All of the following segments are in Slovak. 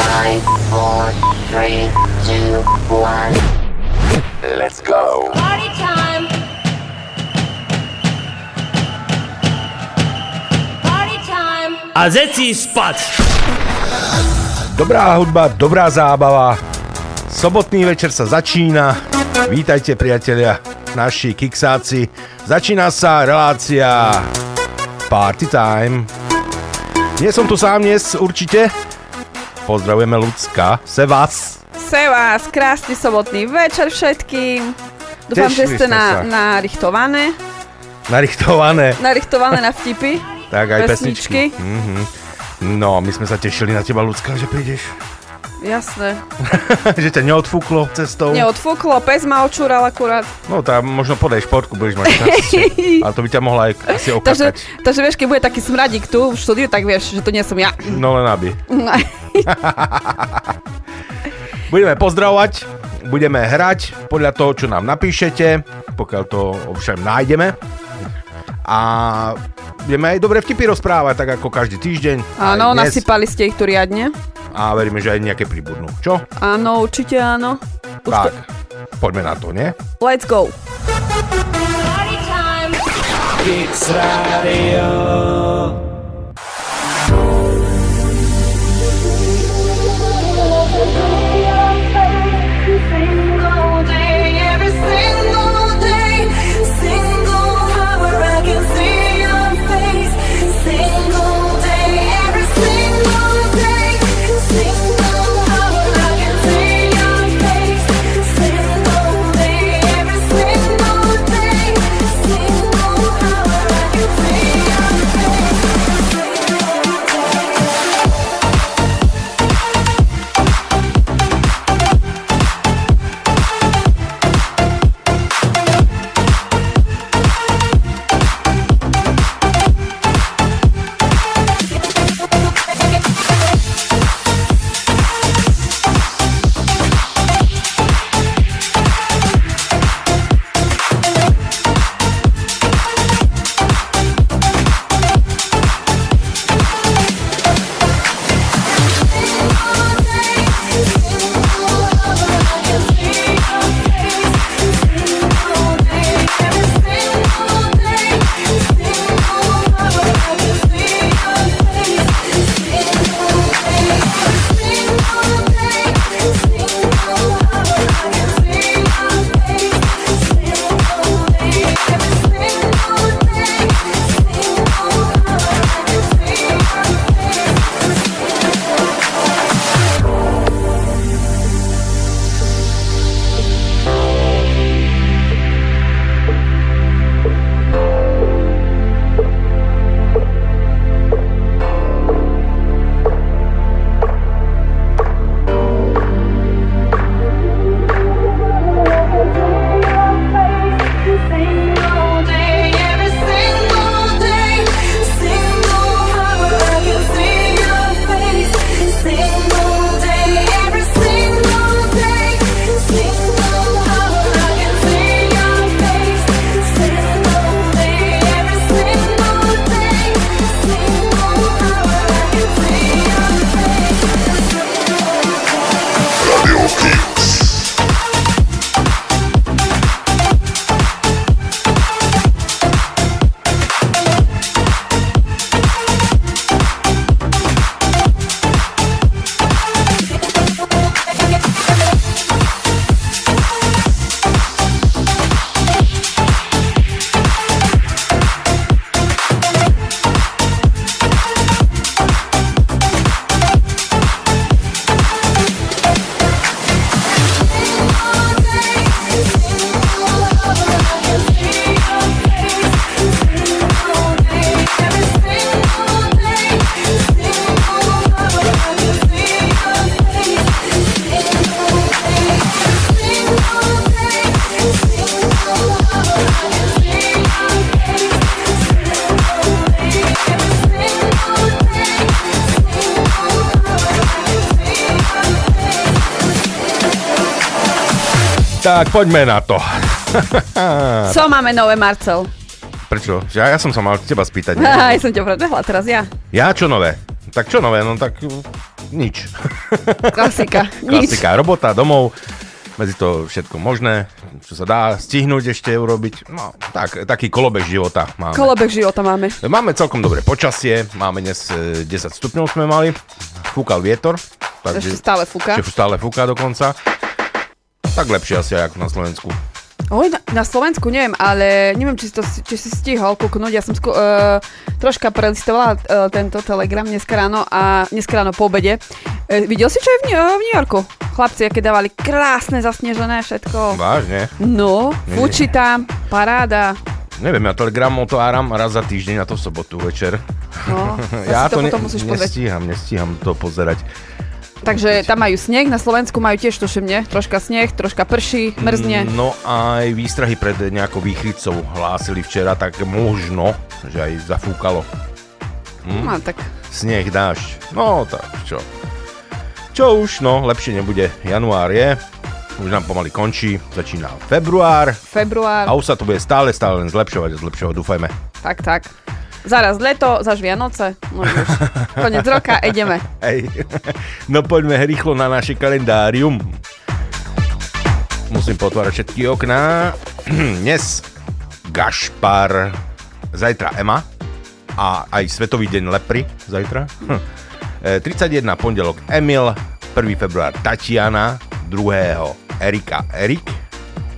Five, four, three, two, one. let's go. Party time. Party time. A zeci spať! Dobrá hudba, dobrá zábava. Sobotný večer sa začína. Vítajte priatelia, naši kiksáci. Začína sa relácia Party Time. Nie som tu sám dnes, určite. Pozdravujeme ľudská, se vás. Se vás, krásny sobotný večer všetkým. Dúfam, že Tešili ste sme na, sa. narichtované. Narichtované. Narichtované na vtipy. Tak aj Pesničky. pesničky. Mhm. No, my sme sa tešili na teba, ľudská, že prídeš. Jasné. že ťa neodfúklo cestou. Neodfúklo, pes ma očúral akurát. No tá možno podaj športku, budeš mať šťastie. Ale to by ťa mohla aj asi Takže, okakať. takže vieš, keď bude taký smradík tu v štúdiu, tak vieš, že to nie som ja. No len aby. Budeme pozdravovať, budeme hrať podľa toho, čo nám napíšete, pokiaľ to ovšem nájdeme. A budeme aj dobre vtipy rozprávať, tak ako každý týždeň. Áno, nasypali ste ich tu riadne. A veríme, že aj nejaké pribudnú. Čo? Áno, určite áno. Už tak, to... poďme na to, nie? Let's go. Party time. Kicks Radio. Poďme na to. Co máme nové, Marcel? Prečo? Ja, ja som sa mal teba spýtať. nie? Aj som ťa predbehla, teraz ja. Ja čo nové? Tak čo nové? No tak nič. Klasika. Nič. Klasika, robota, domov, medzi to všetko možné, čo sa dá stihnúť ešte urobiť. No, tak, taký kolobeh života máme. Kolobek života máme. Máme celkom dobré počasie, máme dnes e, 10 stupňov sme mali, fúkal vietor, takže Ešte stále fúka. ešte stále fúka dokonca. Tak lepšie asi ako na Slovensku. Oj, na, na Slovensku neviem, ale neviem, či si, to, či si stihol kúknúť. Ja som sku, uh, troška prelistovala uh, tento telegram dneska ráno a dneska ráno po obede. Uh, videl si, čo je v, New- v New Yorku? Chlapci, aké dávali krásne zasnežené všetko. Vážne? No, fučí tam, paráda. Neviem, ja telegram otváram raz za týždeň a to v sobotu večer. No, ja to to ne, musíš nestíham, nestíham to pozerať. Takže tam majú sneh, na Slovensku majú tiež tuším, nie? Troška sneh, troška prší, mrzne. No aj výstrahy pred nejakou výchrycou hlásili včera, tak možno, že aj zafúkalo. No, tak Sneh, dážď. No tak čo. Čo už, no lepšie nebude. Január je, už nám pomaly končí, začína február február, a už sa to bude stále, stále len zlepšovať a zlepšovať, dúfajme. tak, tak. Zaraz leto, zaž Vianoce, no už. Konec roka, ideme. Hej. No poďme rýchlo na naše kalendárium. Musím potvárať všetky okná. Dnes Gašpar, zajtra Ema a aj Svetový deň lepry zajtra. Hm. E, 31 pondelok Emil, 1. február Tatiana, 2. Erika Erik,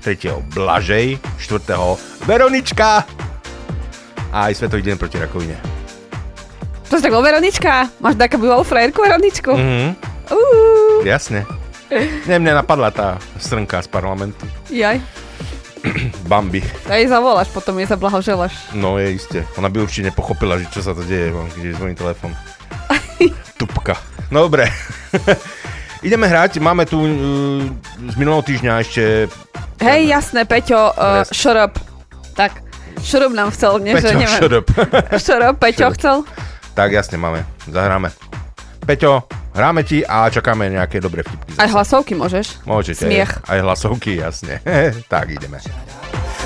3. Blažej, 4. Veronička a aj Svetový deň proti rakovine. To si tak Veronička, máš taká bývalú frajerku Veroničku? Mhm. Uh, Jasne. Ne, mne napadla tá srnka z parlamentu. jaj, Bambi. to jej zavoláš, potom jej zablahoželaš. No je isté. Ona by určite nepochopila, že čo sa to deje, keď zvoní telefon. Tupka. No dobre. Ideme hrať, máme tu uh, z minulého týždňa ešte Hej, jasné, Peťo, uh, up. Tak, šurup nám chcel, nie, že Peťo, neviem. shut up. Shut up, Peťo Shut up. chcel. tak jasne, máme. Zahráme. Peťo, hráme ti a čakáme nejaké dobré vtipky. Aj hlasovky môžeš. Môžete. Smiech. Aj hlasovky, jasne. tak ideme.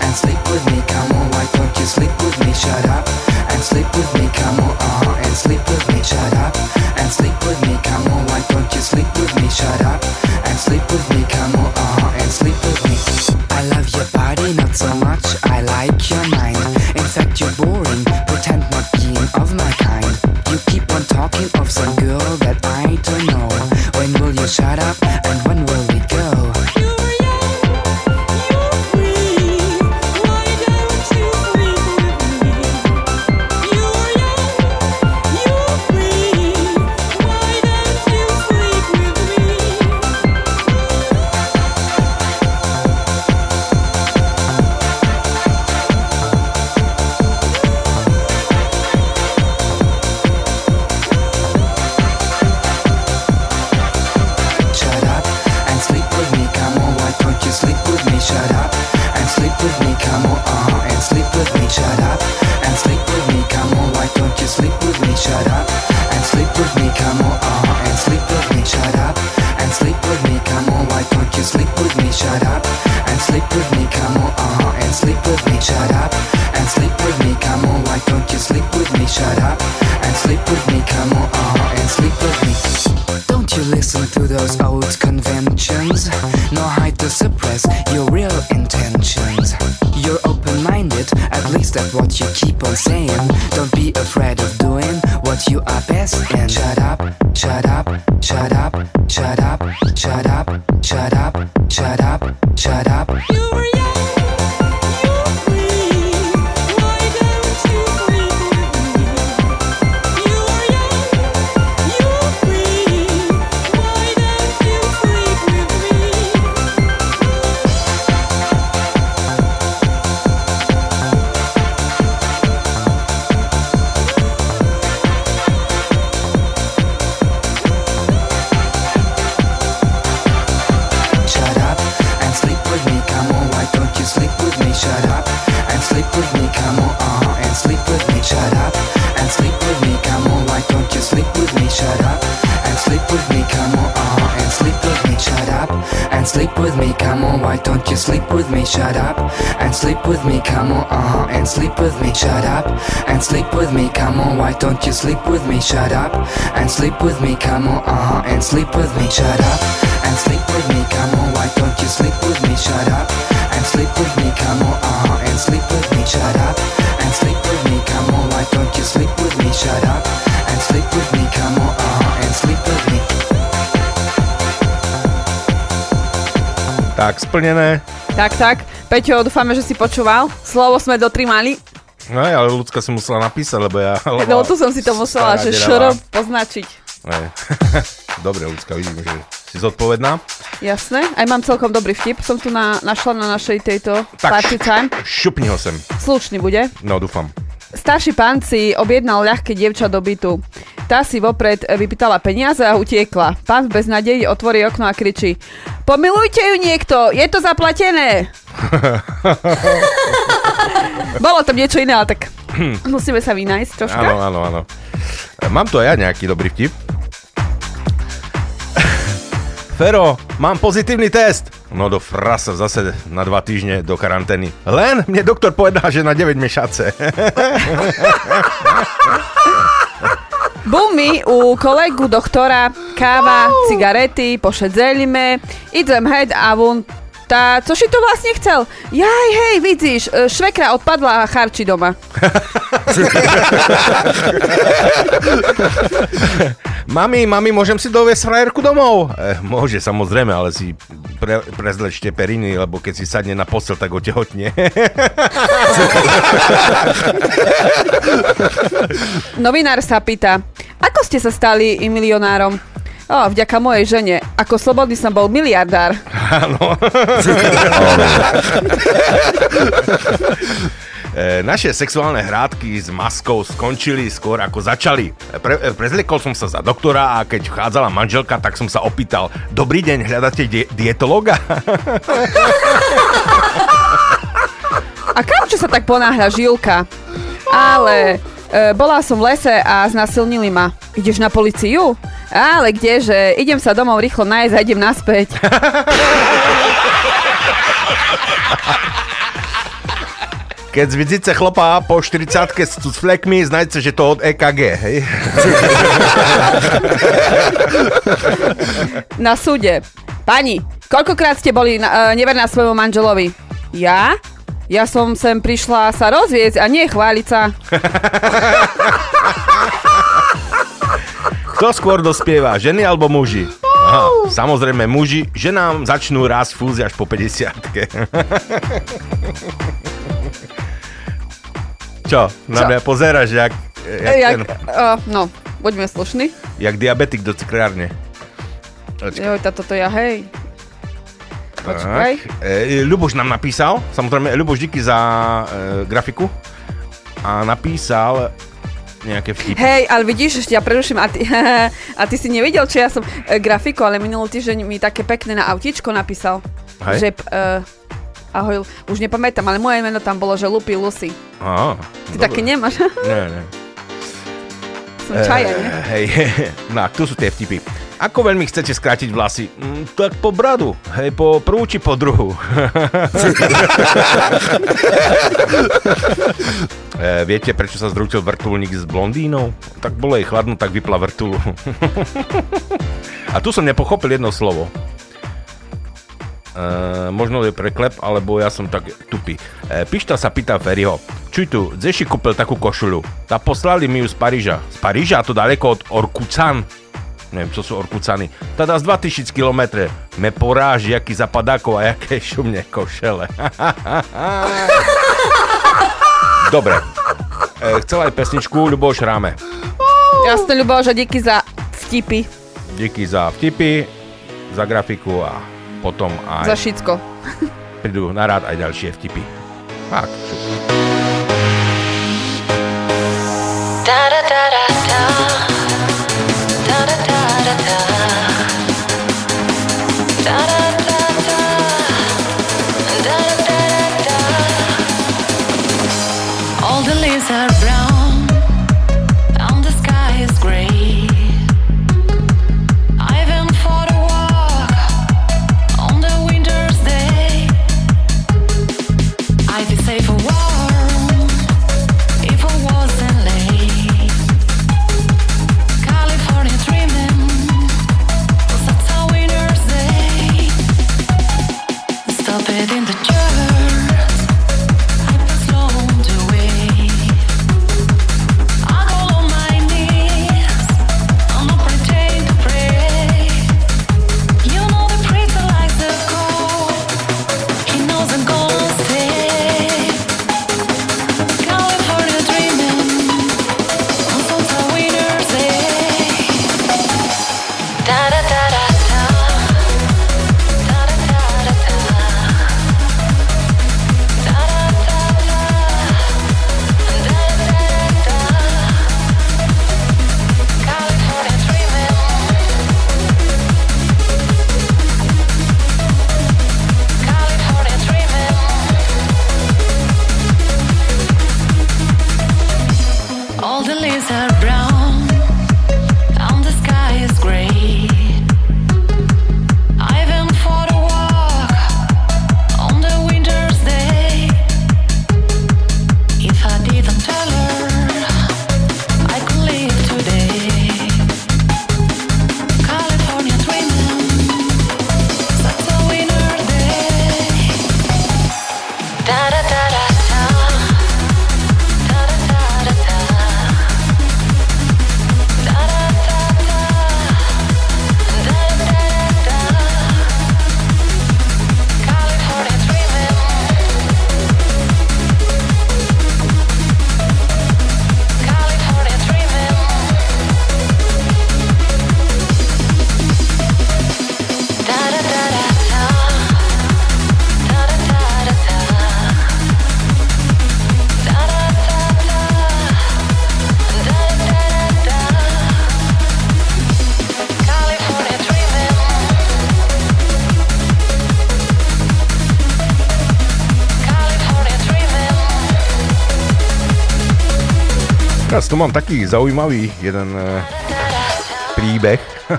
and sleep with me, come on, why don't you sleep with me, shut up, and sleep with me, come on, uh-huh, and sleep with me, shut up, and sleep with me, come on, why don't you sleep with me, shut up, and sleep with me, come on, uh-huh, and sleep with me. I love your body, not so much, I like your mind. In fact, you're boring, pretend not being of my kind. You keep on talking of some girl that I don't know. When will you shut up, and when will we sleep with me? Shut up and sleep with me. Come on, uh huh, and sleep with me. Shut up and sleep with me. Come on, why don't you sleep with me? Shut up and sleep with me. Come on, uh huh, and sleep with me. Shut up and sleep with me. Come on, why don't you sleep with me? Shut up and sleep with me. Come on, uh huh, and sleep with me. Tak, splnené. Tak, tak. Peťo, dúfame, že si počúval. Slovo sme do tri mali. No ale ľudská si musela napísať, lebo ja... Lebo No tu som si to musela, že šoro poznačiť. Hej. Dobre, ľudská, vidím, že si zodpovedná. Jasné. Aj mám celkom dobrý vtip. Som tu na, našla na našej tejto Tak, party time. šupni ho sem. Slušný bude. No, dúfam. Starší pán si objednal ľahké dievča do bytu. Tá si vopred vypýtala peniaze a utiekla. Pán v beznadeji otvorí okno a kričí Pomilujte ju niekto, je to zaplatené. Bolo tam niečo iné, ale tak musíme sa vynájsť troška. Áno, áno, áno. Mám tu aj ja nejaký dobrý vtip. Fero, mám pozitívny test. No do frasa zase na dva týždne do karantény. Len mne doktor povedal, že na 9 mešace. Mi u kolegu doktora káva, cigarety, pošedzelíme, idem head a on tá, co si to vlastne chcel? Jaj, hej, vidíš, e, švekra odpadla a charči doma. mami, mami, môžem si doviesť frajerku domov? E, môže, samozrejme, ale si pre, prezlečte periny, lebo keď si sadne na postel, tak otehotne. Novinár sa pýta, ako ste sa stali i milionárom? O, vďaka mojej žene. Ako slobodný som bol miliardár. Áno. E, Naše sexuálne hrádky s maskou skončili skôr ako začali. Pre, e, prezliekol som sa za doktora a keď vchádzala manželka, tak som sa opýtal, dobrý deň, hľadáte die- dietologa? A kam čo sa tak ponáhľa žilka? Ale e, bola som v lese a znasilnili ma. Ideš na policiu? Ale kdeže, idem sa domov rýchlo nájsť a idem naspäť. Keď z vidzice chlapa po 40 s s flekmi, znajte, že to od EKG, hej? Na súde. Pani, koľkokrát ste boli na, e, neverná svojmu manželovi? Ja? Ja som sem prišla sa rozviesť a nie chváliť sa. Kto skôr dospieva, ženy alebo muži? Aha, samozrejme muži, ženám začnú rásť fúzy až po 50 Čo? Na mňa pozeráš, jak, jak, Jak, ten, uh, no, buďme slušní. jak diabetik do cukrárne. Joj, táto to ja, hej. Počkaj. E, Ľuboš nám napísal, samozrejme, Ľuboš, díky za e, grafiku. A napísal nejaké vtipy. Hej, ale vidíš, ešte ja preruším, a ty, a ty si nevidel, či ja som e, grafiku, ale minulý týždeň mi také pekné na autíčko napísal. Hej. Že, uh, ahoj, už nepamätám, ale moje meno tam bolo, že Lupi Lucy. Á, Ty dobre. také nemáš? Nie, nie. som čaja, nie? Eh, Hej, no a tu sú tie vtipy. Ako veľmi chcete skrátiť vlasy? Mm, tak po bradu. Hej, po prvú či po druhú. e, viete, prečo sa zrútil vrtulník s blondínou? Tak bolo jej chladno, tak vypla vrtulu. a tu som nepochopil jedno slovo. Uh, možno je preklep, alebo ja som tak tupý. Uh, Pišta sa pýta Ferryho, čuj tu, si kúpil takú košulu? Tá poslali mi ju z Paríža. Z Paríža, to daleko od Orkucan. Neviem, čo sú Orkucany. Teda z 2000 km. Me poráži, jaký zapadákov a jaké šumne košele. Dobre. Uh, chcel aj pesničku, Ľuboš hráme. Jasne, Ľubo, že díky za vtipy, Díky za vtipy, za grafiku a potom aj... za všetko. prídu na rád aj ďalšie vtipy. Tak, šup. Mám taký zaujímavý jeden e, príbeh.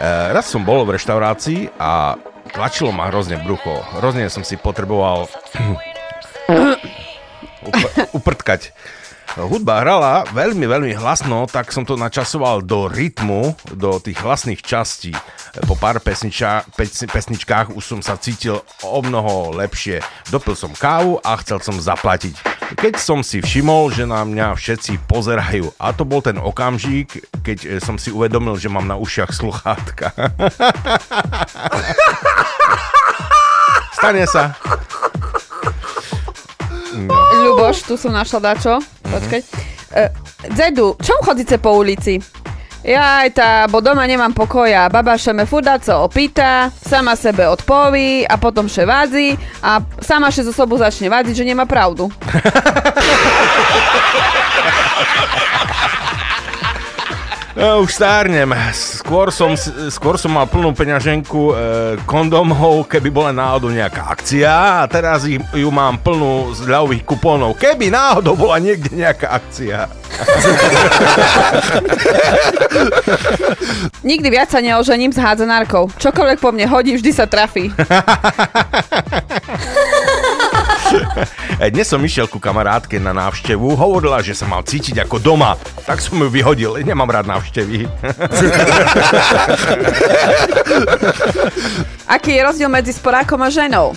e, raz som bol v reštaurácii a tlačilo ma hrozne brucho. Hrozne som si potreboval upr- uprtkať. Hudba hrala veľmi, veľmi hlasno, tak som to načasoval do rytmu, do tých hlasných častí. Po pár pesniča, pes, pesničkách už som sa cítil o mnoho lepšie. Dopil som kávu a chcel som zaplatiť. Keď som si všimol, že na mňa všetci pozerajú. A to bol ten okamžik, keď eh, som si uvedomil, že mám na ušiach sluchátka. Stane sa. No. Ľuboš, tu som našla dačo. Počkaj. Uh, Zedu, čom chodíte po ulici? Jaj, tá, bo doma nemám pokoja. Babaša me furt co opýta, sama sebe odpoví a potom še vádzi a sama še zo sobu začne vádziť, že nemá pravdu. No, už stárnem. Skôr som, skôr som mal plnú peňaženku e, kondomov, keby bola náhodou nejaká akcia a teraz ich, ju mám plnú z ľavých kupónov, keby náhodou bola niekde nejaká akcia. Nikdy viac sa neožením s hádzanárkou. Čokoľvek po mne hodí, vždy sa trafí. Dnes som išiel ku kamarátke na návštevu, hovorila, že sa mal cítiť ako doma. Tak som ju vyhodil, nemám rád návštevy. Aký je rozdiel medzi sporákom a ženou?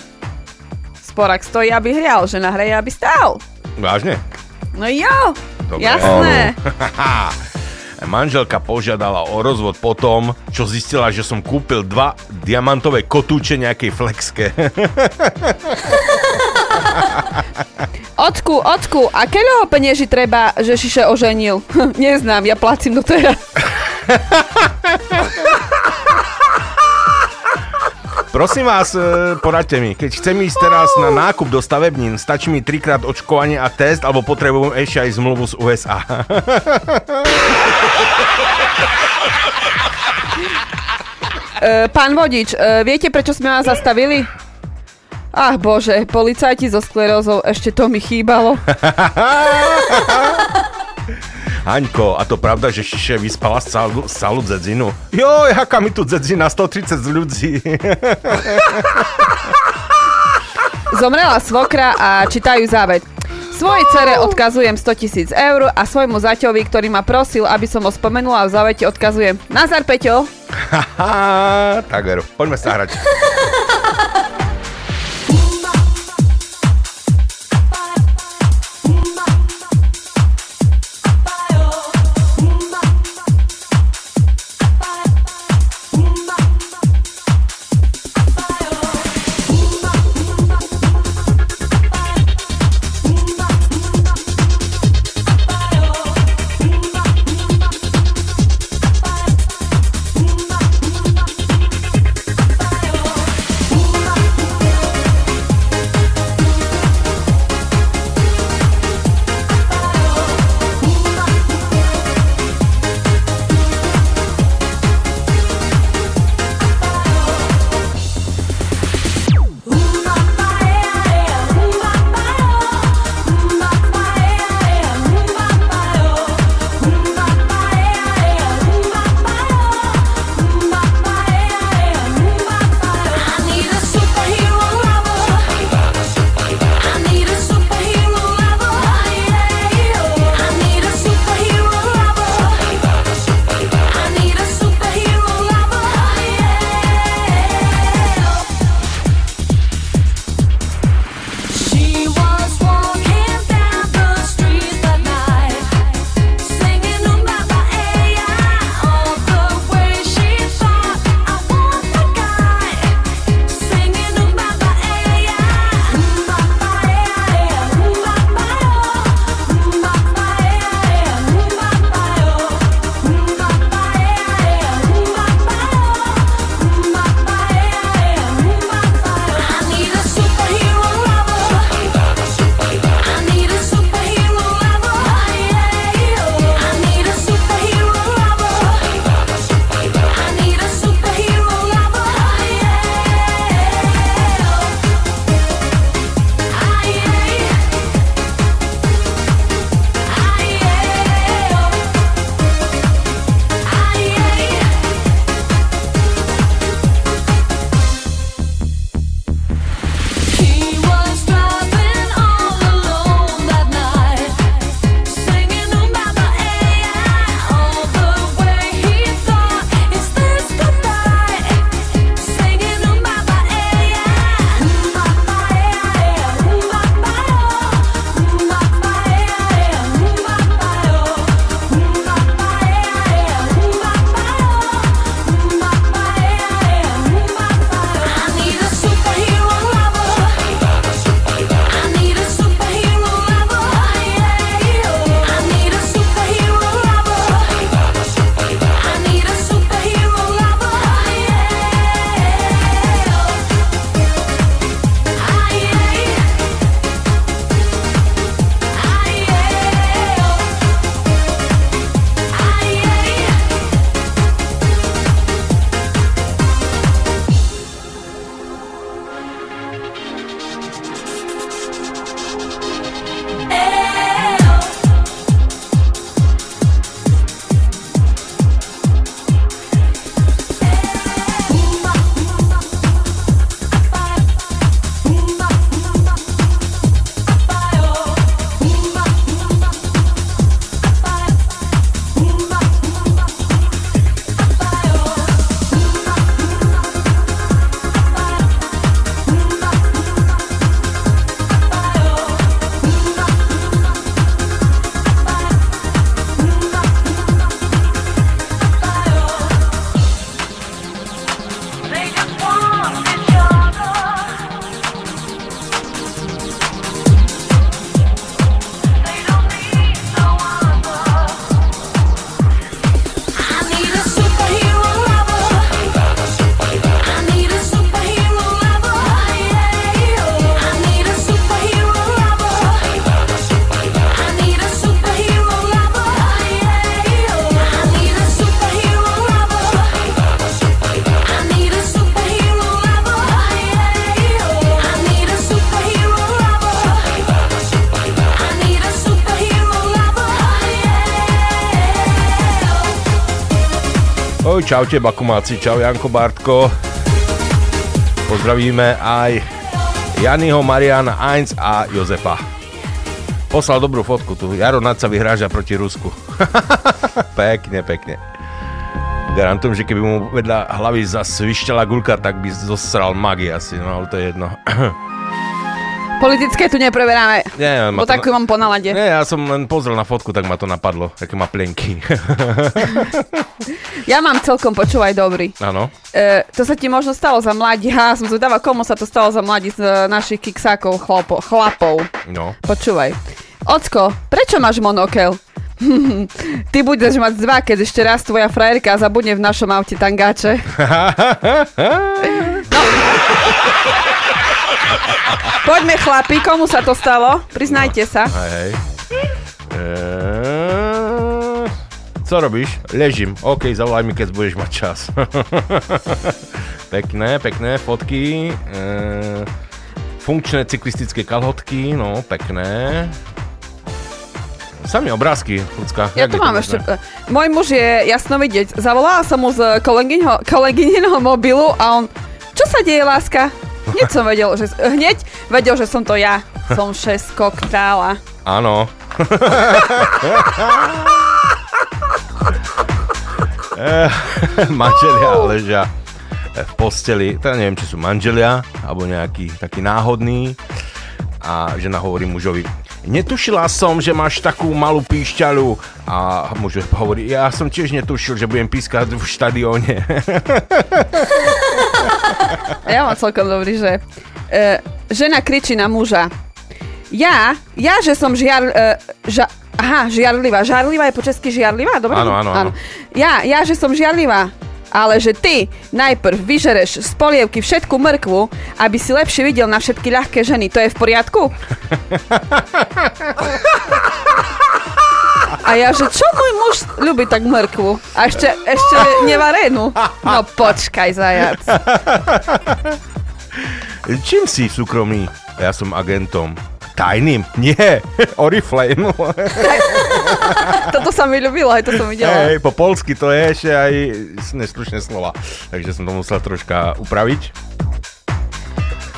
Sporák stojí, aby hrial, žena hreje, aby stál. Vážne? No jo, Dobre. jasné. Manželka požiadala o rozvod po tom, čo zistila, že som kúpil dva diamantové kotúče nejakej flexke. Ocku, ocku, a keľoho penieži treba, že si še oženil? Neznám, ja placím do teraz. Prosím vás, e, poraďte mi, keď chcem ísť teraz na nákup do stavebnín, stačí mi trikrát očkovanie a test, alebo potrebujem ešte aj zmluvu z USA. E, pán vodič, e, viete, prečo sme vás zastavili? Ach bože, policajti so sklerózou, ešte to mi chýbalo. Haňko, a to pravda, že Šiše vyspala celú, celú dzedzinu? Jo, jaká mi tu dzedzina, 130 ľudí. Zomrela svokra a čítajú záveď. Svojej cere odkazujem 100 tisíc eur a svojmu zaťovi, ktorý ma prosil, aby som ho spomenula v závete, odkazujem Nazar Peťo. Haha, tak veru, poďme sa hrať. Čaute Bakumáci, čau Janko Bartko. Pozdravíme aj Janyho, Mariana, Einz a Jozefa. Poslal dobrú fotku tu. Jaro Naď sa vyhráža proti Rusku. pekne, pekne. Garantujem, že keby mu vedľa hlavy zasvišťala gulka, tak by zosral magi asi, no ale to je jedno. Politické tu nepreberáme. Nie, Bo takú mám po nalade. Nie, ja som len pozrel na fotku, tak ma to napadlo, aké má plenky. Ja mám celkom počúvaj dobrý. Áno. E, to sa ti možno stalo za mladí. Ja som zvedavá, komu sa to stalo za mladí z e, našich kiksákov, chlapo, chlapov. No. Počúvaj. Ocko, prečo máš monokel? Ty budeš mať dva, keď ešte raz tvoja frajerka zabudne v našom aute tangáče. No. Poďme chlapi, komu sa to stalo? Priznajte sa. Hej, hej. Eee, co robíš? Ležím. OK, zavolaj mi, keď budeš mať čas. pekné, pekné fotky. Eee, funkčné cyklistické kalhotky, no, pekné. Sami obrázky, ľudská. Ja tu mám ešte... e, Môj muž je jasno vidieť. Zavolala som mu z kolegyňiného mobilu a on... Čo sa deje, láska? Hneď som vedel, že... Hneď vedel, že som to ja. Som šesko kráľa. Áno. Eh, manželia ležia v posteli, teda neviem, či sú manželia, alebo nejaký taký náhodný. A žena hovorí mužovi, netušila som, že máš takú malú píšťalu. A muž hovorí, ja som tiež netušil, že budem pískať v štadióne. Ja mám celkom dobrý, že e, žena kričí na muža. Ja, ja, že som žiar... E, ža, aha, žiarlivá. Žarlivá je po česky žiarlivá? Dobre? Áno, áno, áno. Ja, ja, že som žiarlivá. Ale že ty najprv vyžereš z polievky všetku mrkvu, aby si lepšie videl na všetky ľahké ženy. To je v poriadku? A ja, že čo môj muž ľubí tak mrkvu? A ešte, ešte nevarenú. No počkaj, zajac. Čím si súkromný? Ja som agentom. Tajným? Nie, Oriflame. Toto sa mi ľúbilo, aj to som videla. Hej, po polsky to je ešte aj neslušné slova. Takže som to musel troška upraviť.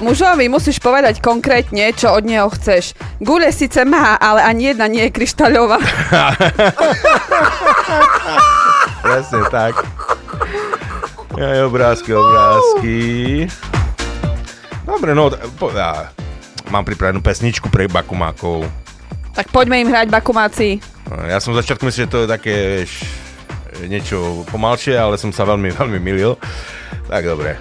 Mužovi musíš povedať konkrétne, čo od neho chceš. Gule síce má, ale ani jedna nie je kryštáľová. Presne tak. Aj obrázky, obrázky. Dobre, no, po, ja mám pripravenú pesničku pre Bakumákov. Tak poďme im hrať Bakumáci. Ja som v začiatku myslel, že to je také, vieš, niečo pomalšie, ale som sa veľmi, veľmi milil. Tak dobre,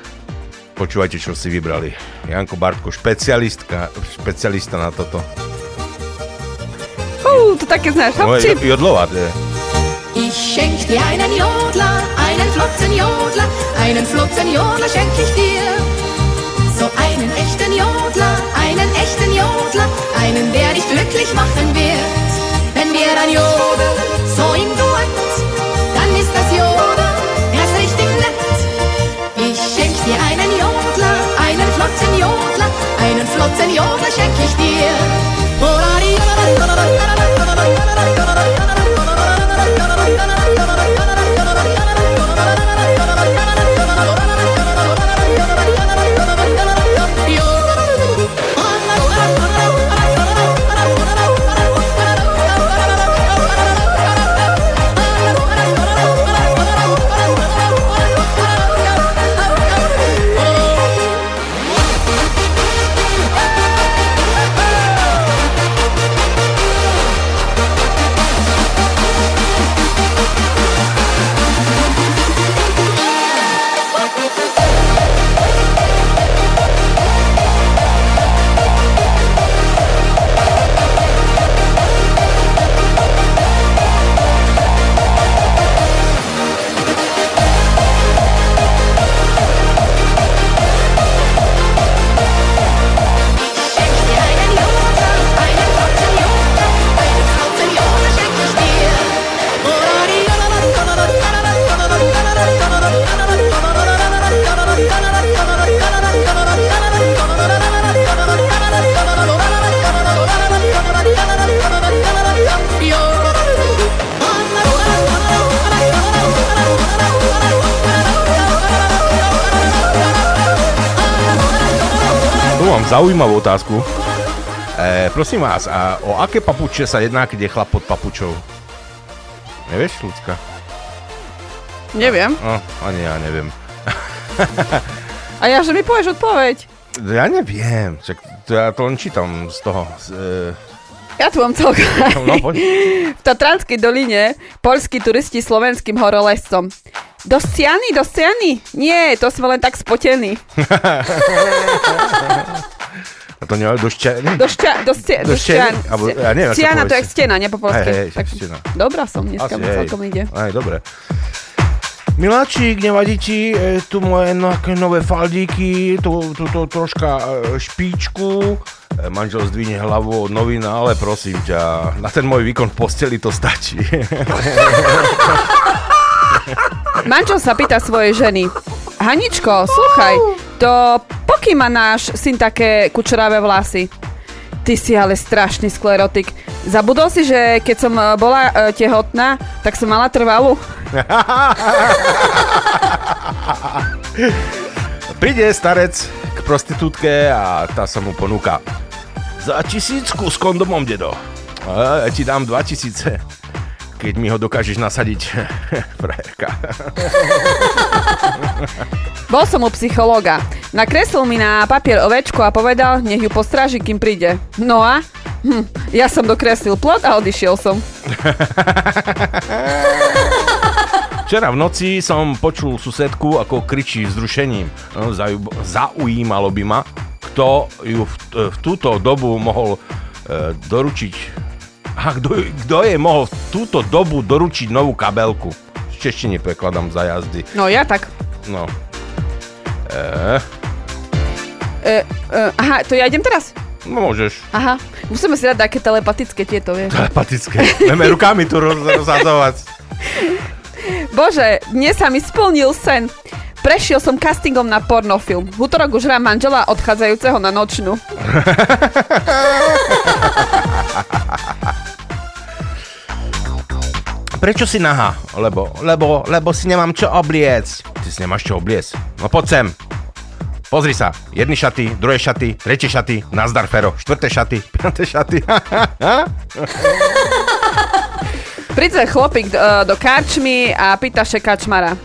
počúvajte, čo si vybrali. Janko Bartko, špecialistka, špecialista na toto. Uú, to také znáš, No, hopči. je jodlová, to je. Ich schenk dir einen Jodler, einen flotten Jodler, einen flotten Jodler schenk ich dir. So einen echten Jodler, einen echten Jodler, einen, der dich glücklich machen wird. Wenn wir dann jodeln, so im Duett, dann ist das Jodeln erst richtig nett. Ich schenk dir einen Jodler, einen flotten Jodler, einen flotten Jodler schenk ich dir. Zaujímavú otázku. E, prosím vás, a o aké papuče sa jedná, keď je chlap pod papučou? Nevieš, ľudská? Neviem. No, ani ja neviem. A ja, že mi povieš odpoveď. Ja neviem, však to ja to len čítam z toho. Z, e, Ja tu mám celkom. no, poď. v Tatranskej doline polskí turisti slovenským horolezcom. Do Sciany, do Sciany? Nie, to sme len tak spotení. A to neviem, do šťa... Do šťa, do stia, Do do šťany? šťan- Alebo, ja neviem, Sciana to je stena, nie po polsky. Hej, hej, Tak, štena. dobrá som, dneska hej. celkom ide. Aj, dobre. Miláčik, nevadí ti e, tu moje nejaké nové faldíky, tu, tu, tu troška e, špičku. E, manžel zdvihne hlavu od novina, ale prosím ťa, na ten môj výkon v posteli to stačí. Manžel sa pýta svojej ženy. Haničko, sluchaj, to pokým má náš syn také kučeravé vlasy? Ty si ale strašný sklerotik. Zabudol si, že keď som e, bola e, tehotná, tak som mala trvalú? Príde starec k prostitútke a tá sa mu ponúka. Za tisícku s kondomom, dedo. A ja ti dám dva tisíce, keď mi ho dokážeš nasadiť, frajerka. Bol som u psychológa. Nakreslil mi na papier ovečku a povedal, nech ju postráži, kým príde. No a? Hm, ja som dokreslil plot a odišiel som. Včera v noci som počul susedku, ako kričí vzrušením. No, zauj- Zaujímalo by ma, kto ju v, v túto dobu mohol e, doručiť... A kto, kto je mohol v túto dobu doručiť novú kabelku? V češtine prekladám za jazdy. No ja tak. No. E, E, e, aha, to ja idem teraz? no môžeš. Aha, musíme si dať také telepatické tieto, vieš. Telepatické. Budeme rukami tu roz, rozhadzovať. Bože, dnes sa mi splnil sen. Prešiel som castingom na pornofilm. V útorok už hrám manžela odchádzajúceho na nočnú. Prečo si nahá? Lebo, lebo, lebo si nemám čo obliecť. Ty si nemáš čo obliecť? No poď sem. Pozri sa. Jedny šaty, druhé šaty, tretie šaty, nazdar Fero, štvrté šaty, piaté šaty. Príde chlopík do, do karčmy a pýta še kačmara.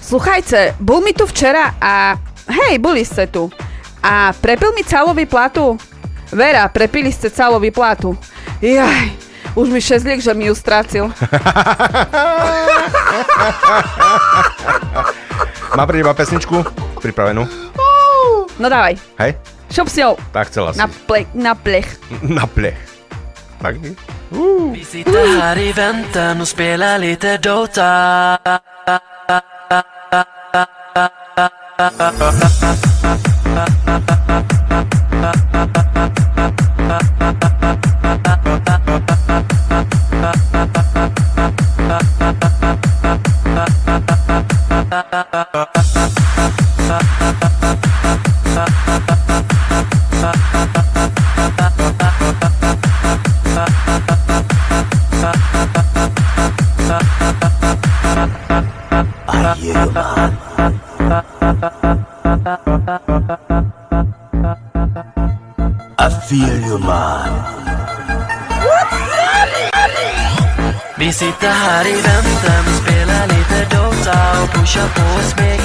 Sluchajce, bol mi tu včera a... Hej, boli ste tu. A prepil mi calový platu? Vera, prepili ste calový platu. Jaj, už mi šezliek, že mi ju stracil. Má pre teba pesničku pripravenú? No dávaj, Hej? šup s ňou. Tak chcela si. Na, ple, na plech. Na plech. Tak? Vi sitter här i väntan och spelar lite Dota Vi sitter här i väntan. Spelar lite Dota och pushar på och smek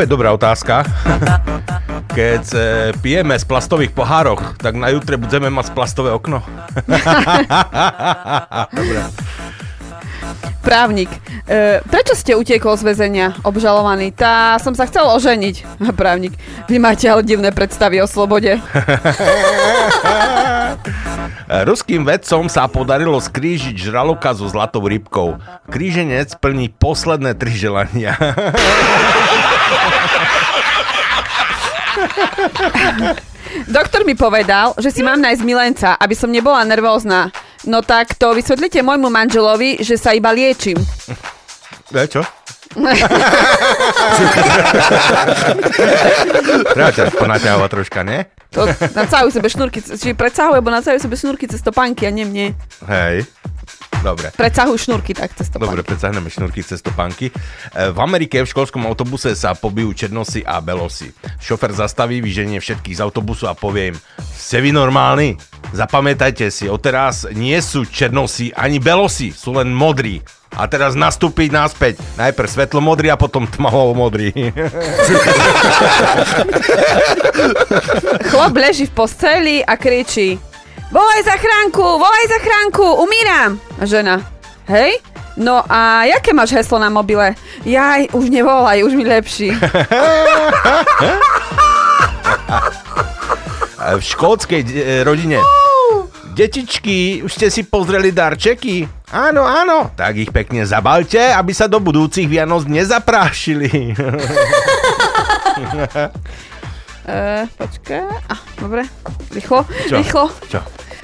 Opäť dobrá otázka. Keď e, pijeme z plastových pohároch, tak na jutre budeme mať plastové okno. Dobre. Právnik. E, prečo ste utiekol z väzenia, obžalovaný? Tá som sa chcel oženiť. Právnik. Vy máte ale divné predstavy o slobode. Ruským vedcom sa podarilo skrížiť žraloka so zlatou rybkou. Kríženec plní posledné tri želania. Doktor mi povedal, že si mám nájsť milenca, aby som nebola nervózna. No tak to vysvetlite môjmu manželovi, že sa iba liečím. E, čo? Treba ťa ponaťahovať troška, nie? To nacahuj sebe šnúrky, či predsahuj, alebo nacahuj sebe šnúrky cez topánky a nie mne. Hej. Dobre. Predsahuj šnúrky tak cez topánky. Dobre, predsahneme šnúrky cez topánky. E, V Amerike v školskom autobuse sa pobijú černosy a belosi. Šofer zastaví, vyženie všetkých z autobusu a povie im Ste vy normálni? Zapamätajte si, odteraz nie sú černosy ani belosi, sú len modrí. A teraz nastúpiť naspäť. Najprv svetlo modrý a potom tmavo modrý. Chlap leží v posteli a kričí Volaj zachránku, volaj zachránku, umíram. A žena, hej? No a jaké máš heslo na mobile? Jaj, už nevolaj, už mi lepší. v škótskej e, rodine. Detičky, už ste si pozreli darčeky? Áno, áno. Tak ich pekne zabalte, aby sa do budúcich Vianoc nezaprášili. Uh, počkaj. Ah, dobre. Rýchlo, Čo? rýchlo. Čo?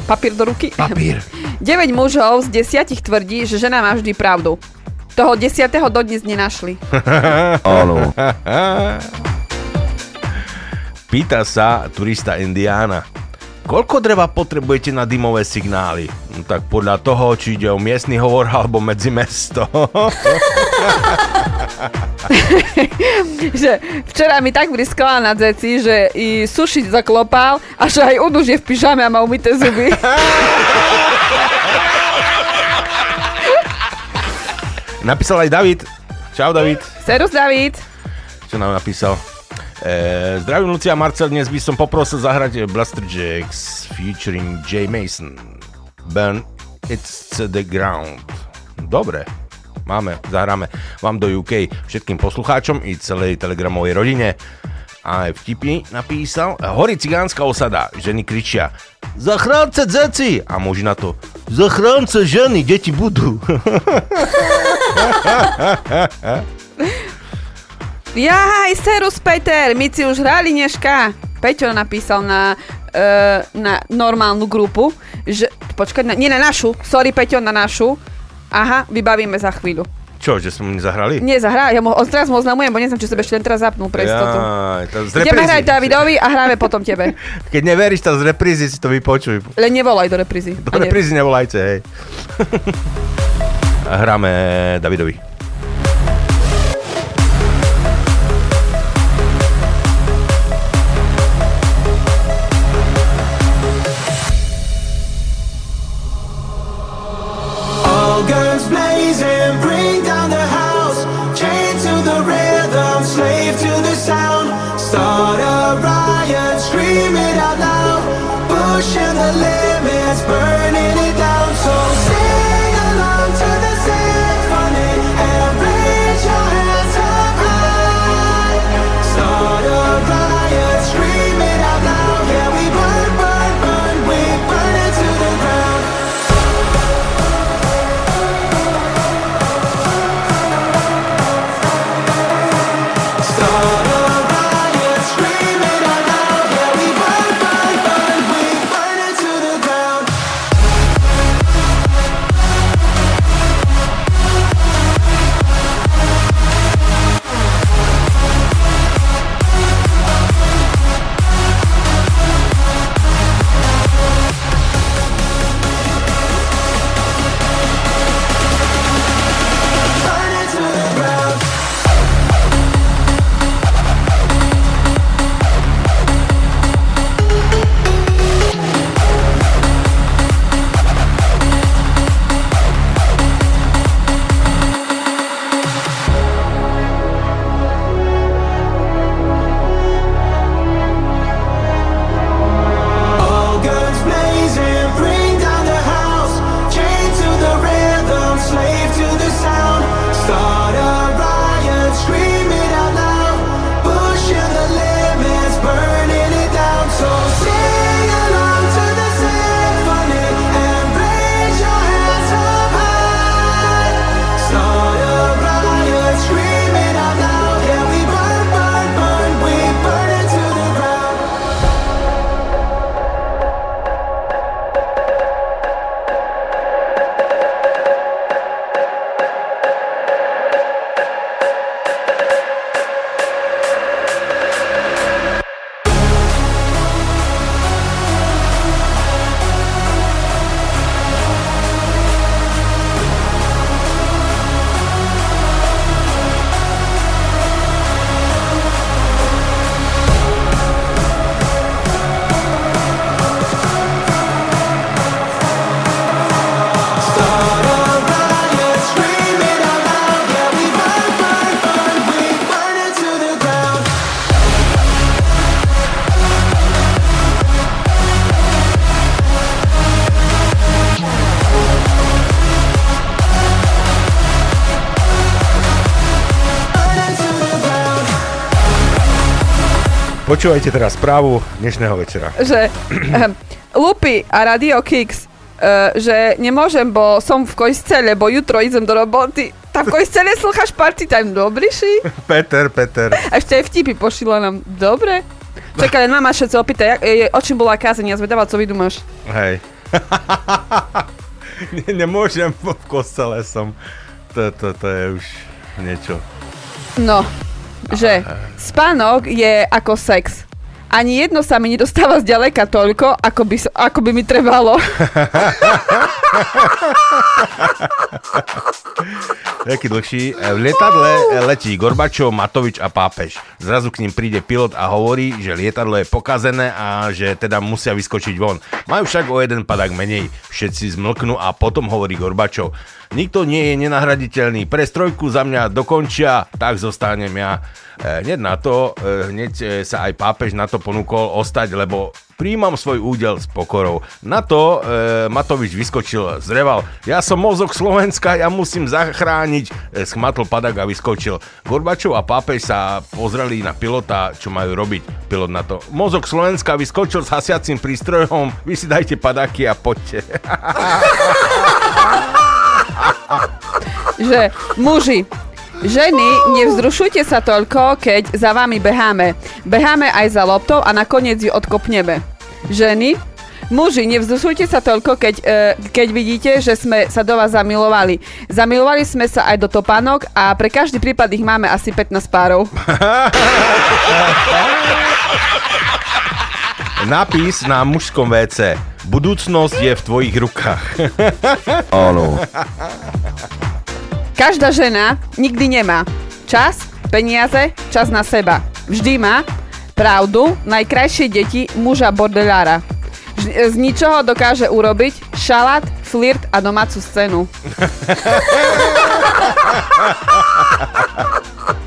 Papír do ruky. Papír. 9 mužov z 10 tvrdí, že žena má vždy pravdu. Toho 10. dodnes nenašli. Áno. Pýta sa turista Indiána. Koľko dreva potrebujete na dymové signály? No, tak podľa toho, či ide o miestny hovor alebo medzi mesto. že včera mi tak vriskala na deci, že i sušiť zaklopal a že aj on už je v pyžame a má umyté zuby. Napísal aj David. Čau David. Serus David. Čo nám napísal? E, zdravím Lucia Marcel, dnes by som poprosil zahrať Blaster Jacks featuring J. Mason. Burn It's the Ground. Dobre, máme, zahráme vám do UK všetkým poslucháčom i celej telegramovej rodine. A aj vtipy napísal. Horí cigánska osada, ženy kričia Zachránce dzeci! A muži na to Zachránce ženy, deti budú. Jaj, Serus Peter, my si už hrali dneška. Peťo napísal na, uh, na normálnu grupu, že, počkaj, na, nie na našu, sorry Peťo, na našu. Aha, vybavíme za chvíľu. Čo, že sme mu nezahrali? Nie, zahrá, ja mu, on teraz mu oznamujem, bo neviem, či sebe ešte len teraz zapnul pre istotu. Z Ideme hrať Davidovi a hráme potom tebe. Keď neveríš, tak z reprízy si to vypočuj. Len nevolaj do reprízy. Do reprízy nevolajte, hej. hráme Davidovi. Počúvajte teraz správu dnešného večera. že ehm, Lupy a Radio Kicks, uh, že nemôžem, bo som v Kojscele, bo jutro idem do roboty. Tam v Kojscele slcháš party time, dobrý ši? Peter, Peter. A ešte aj vtipy pošila nám. Dobre. Čakaj, len mama sa opýta, jak, o čím bola kázeň, ja zvedavá, co vy dumáš. Hej. Ne- Nemôžem, v kostele som. To, to, to je už niečo. No, že spánok je ako sex. Ani jedno sa mi nedostáva zďaleka toľko, ako by, ako by mi trebalo. Taký dlhší. E, V lietadle letí Gorbačov, Matovič a Pápež. Zrazu k ním príde pilot a hovorí, že lietadlo je pokazené a že teda musia vyskočiť von. Majú však o jeden padák menej. Všetci zmlknú a potom hovorí Gorbačov. Nikto nie je nenahraditeľný. Pre strojku za mňa dokončia, tak zostanem ja. E, hneď na to, e, hneď e, sa aj pápež na to ponúkol ostať, lebo príjmam svoj údel s pokorou. Na to e, Matovič vyskočil, zreval. Ja som mozog Slovenska, ja musím zachrániť. E, schmatol padak a vyskočil. Gorbačov a pápež sa pozreli na pilota, čo majú robiť. Pilot na to. Mozog Slovenska vyskočil s hasiacím prístrojom, vy si dajte padáky a poďte. že muži, ženy, nevzrušujte sa toľko, keď za vami beháme. Beháme aj za loptou a nakoniec ju odkopneme. Ženy, Muži, nevzdušujte sa toľko, keď, e, keď vidíte, že sme sa do vás zamilovali. Zamilovali sme sa aj do topánok a pre každý prípad ich máme asi 15 párov. Napis na mužskom WC. Budúcnosť je v tvojich rukách. Áno. Každá žena nikdy nemá čas, peniaze, čas na seba. Vždy má pravdu, najkrajšie deti, muža bordelára. Z ničoho dokáže urobiť šalát, flirt a domácu scénu.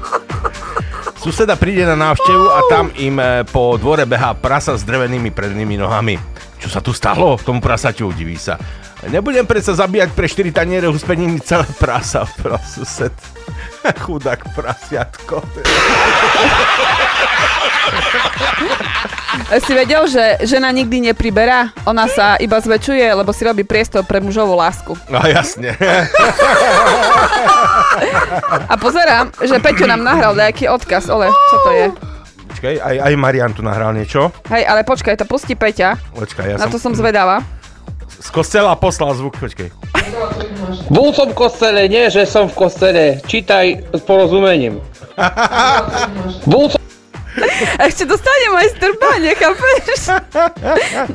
Suseda príde na návštevu a tam im e, po dvore behá prasa s drevenými prednými nohami. Čo sa tu stalo? Tomu prasaťu diví sa. Nebudem predsa zabíjať pre 4 taniere huspeniny celé prasa, pra sused. Chudák prasiatko. Si vedel, že žena nikdy nepriberá? Ona sa iba zväčšuje, lebo si robí priestor pre mužovú lásku. No jasne. A pozerám, že Peťo nám nahral nejaký odkaz. Ole, čo to je? Počkaj, aj, aj Marian tu nahral niečo. Hej, ale počkaj, to pustí Peťa. Počkaj, ja Na som... to som zvedavá. Z kostela poslal zvuk, počkaj. Bol som v kostele, nie že som v kostele. Čítaj s porozumením. Bol som... Ešte dostane majster báne, chápeš?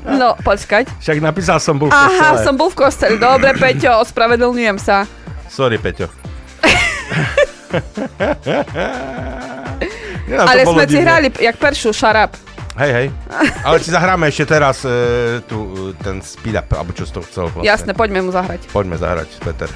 No, počkať. Však napísal som bol v kostele. Aha, som bol v kosteli. Dobre, Peťo, ospravedlňujem sa. Sorry, Peťo. Ja, Ale sme si hrali jak peršu, šarap. Hej, hej. Ale si zahráme ešte teraz e, tu, e, ten speed up, alebo čo z toho chcel vlastne. Jasne, poďme mu zahrať. Poďme zahrať, Peter.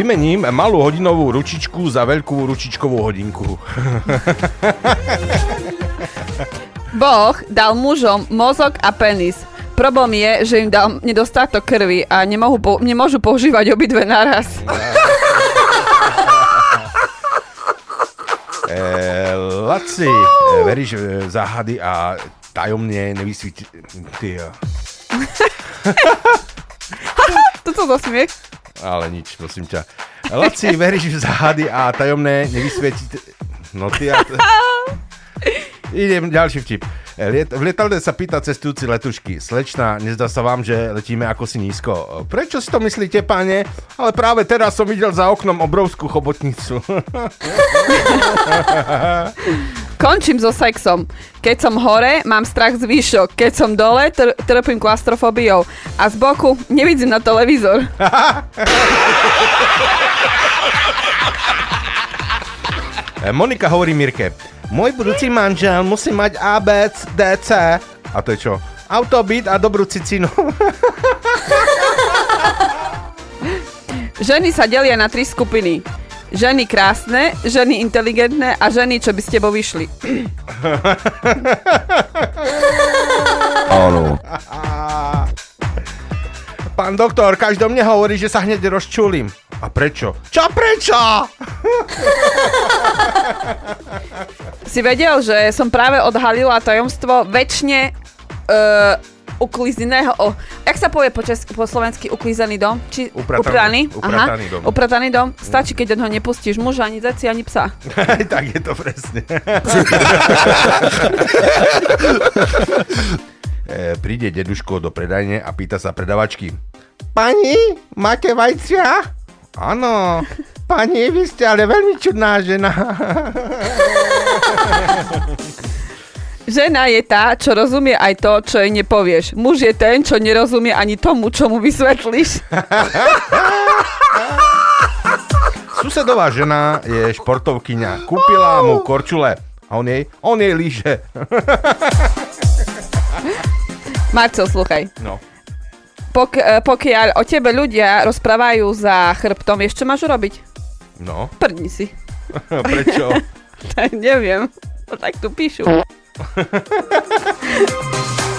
Vymením malú hodinovú ručičku za veľkú ručičkovú hodinku. Boh dal mužom mozog a penis. Problém je, že im dal nedostatok krvi a nemohú po, nemôžu používať obidve naraz. E, Laci, e, veríš v záhady a tajomne nevysvíti... Ty. Toto za smiech. Ale nič, prosím ťa. Laci, veríš v záhady a tajomné nevysvietiť... No ty a... Idem, ďalší vtip. Liet, v lietadle sa pýta cestujúci letušky. Slečna, nezdá sa vám, že letíme ako si nízko. Prečo si to myslíte, pane? Ale práve teraz som videl za oknom obrovskú chobotnicu. Končím so sexom. Keď som hore, mám strach z výšok. Keď som dole, tr- trpím klaustrofóbiou. A z boku nevidím na televízor. E, Monika hovorí Mirke, môj budúci manžel musí mať ABC, DC. A to je čo? Auto, byt a dobrú cicinu. Ženy sa delia na tri skupiny. Ženy krásne, ženy inteligentné a ženy, čo by s tebou vyšli. Áno. Pán doktor, každý mne hovorí, že sa hneď rozčulím. A prečo? Čo prečo? Si vedel, že som práve odhalila tajomstvo väčšine uh, uklízeného, oh, jak sa povie po, česky, po slovensky uklízený dom? Či Uprataný. upraný? Uprataný Aha, dom. uprataný dom. Stačí, keď neho nepustíš muža, ani deci, ani psa. tak je to presne. E, príde deduško do predajne a pýta sa predavačky. Pani, máte vajcia? Áno. Pani, vy ste ale veľmi čudná žena. Žena je tá, čo rozumie aj to, čo jej nepovieš. Muž je ten, čo nerozumie ani tomu, čo mu vysvetlíš. Susedová žena je športovkyňa. Kúpila mu korčule. A on jej, on jej líže. Marcel, sluchaj. No. Pok- e, pokiaľ o tebe ľudia rozprávajú za chrbtom, čo máš urobiť? No. Prdni si. Prečo? tak neviem. Tak tu píšu. 哈哈哈哈哈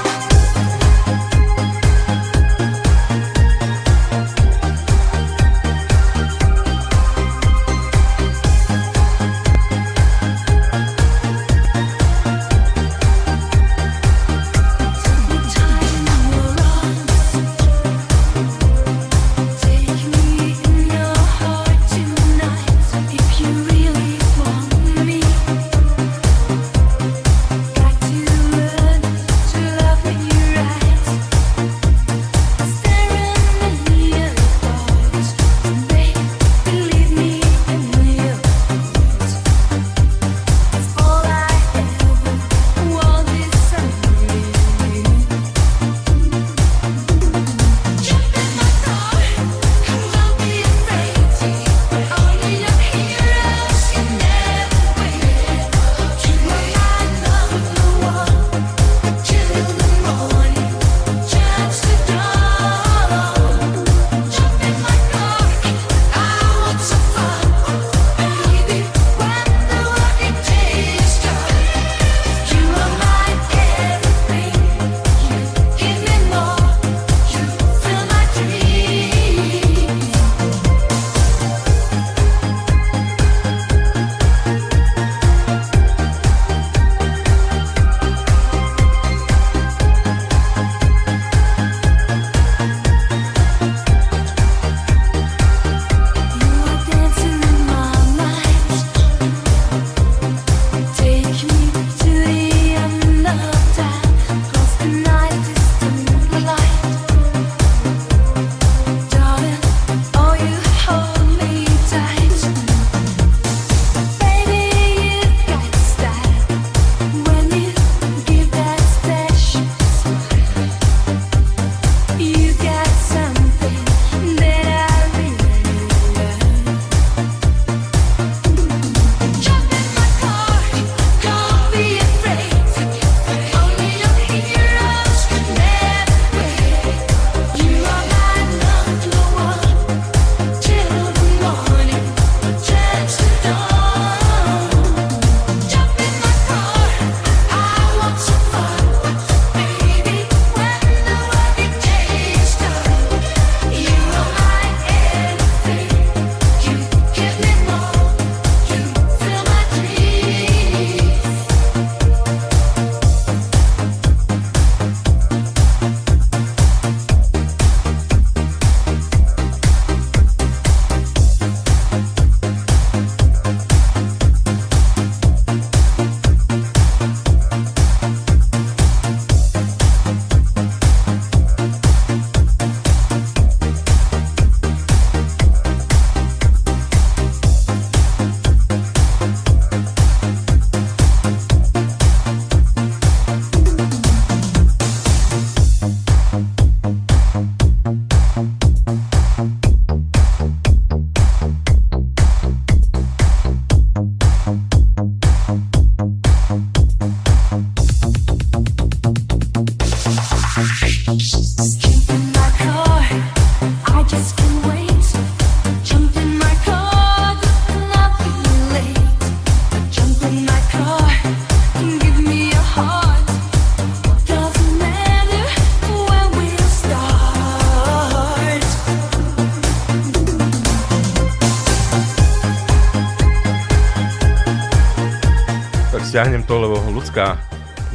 ľudská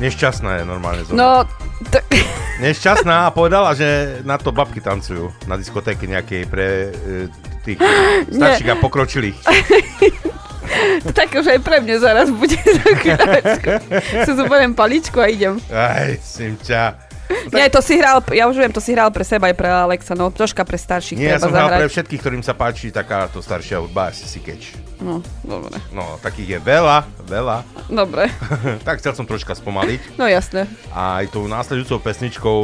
nešťastná je normálne. Zóna. No, t- Nešťastná a povedala, že na to babky tancujú na diskotéke nejakej pre e, tých starších a pokročilých. tak už aj pre mňa zaraz bude za. Si zoberiem paličku a idem. Aj, Simča. Nie, to si hral, ja už viem, to si hral pre seba aj pre Alexa, no troška pre starších Nie, ja som hral pre všetkých, ktorým sa páči takáto staršia hudba, asi si keč. No, dobre. No, takých je veľa, veľa. Dobre, tak chcel som troška spomaliť. no jasné. A aj tou následujúcou pesničkou,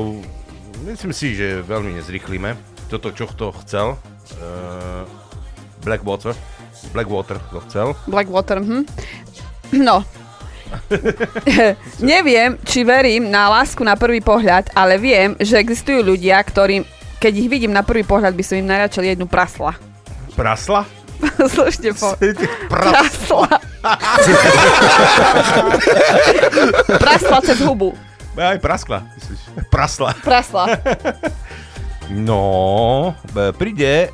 myslím si, že veľmi nezrychlíme. Toto, čo kto chcel, uh, Blackwater, Blackwater to chcel. Blackwater, hm. No. Neviem, či verím na lásku na prvý pohľad, ale viem, že existujú ľudia, ktorým, keď ich vidím na prvý pohľad, by som im najradšel jednu prasla. Prasla? Slušne po... Prasla. Prasla cez hubu. Aj praskla. myslíš? Prasla. Prasla. No, e, príde e,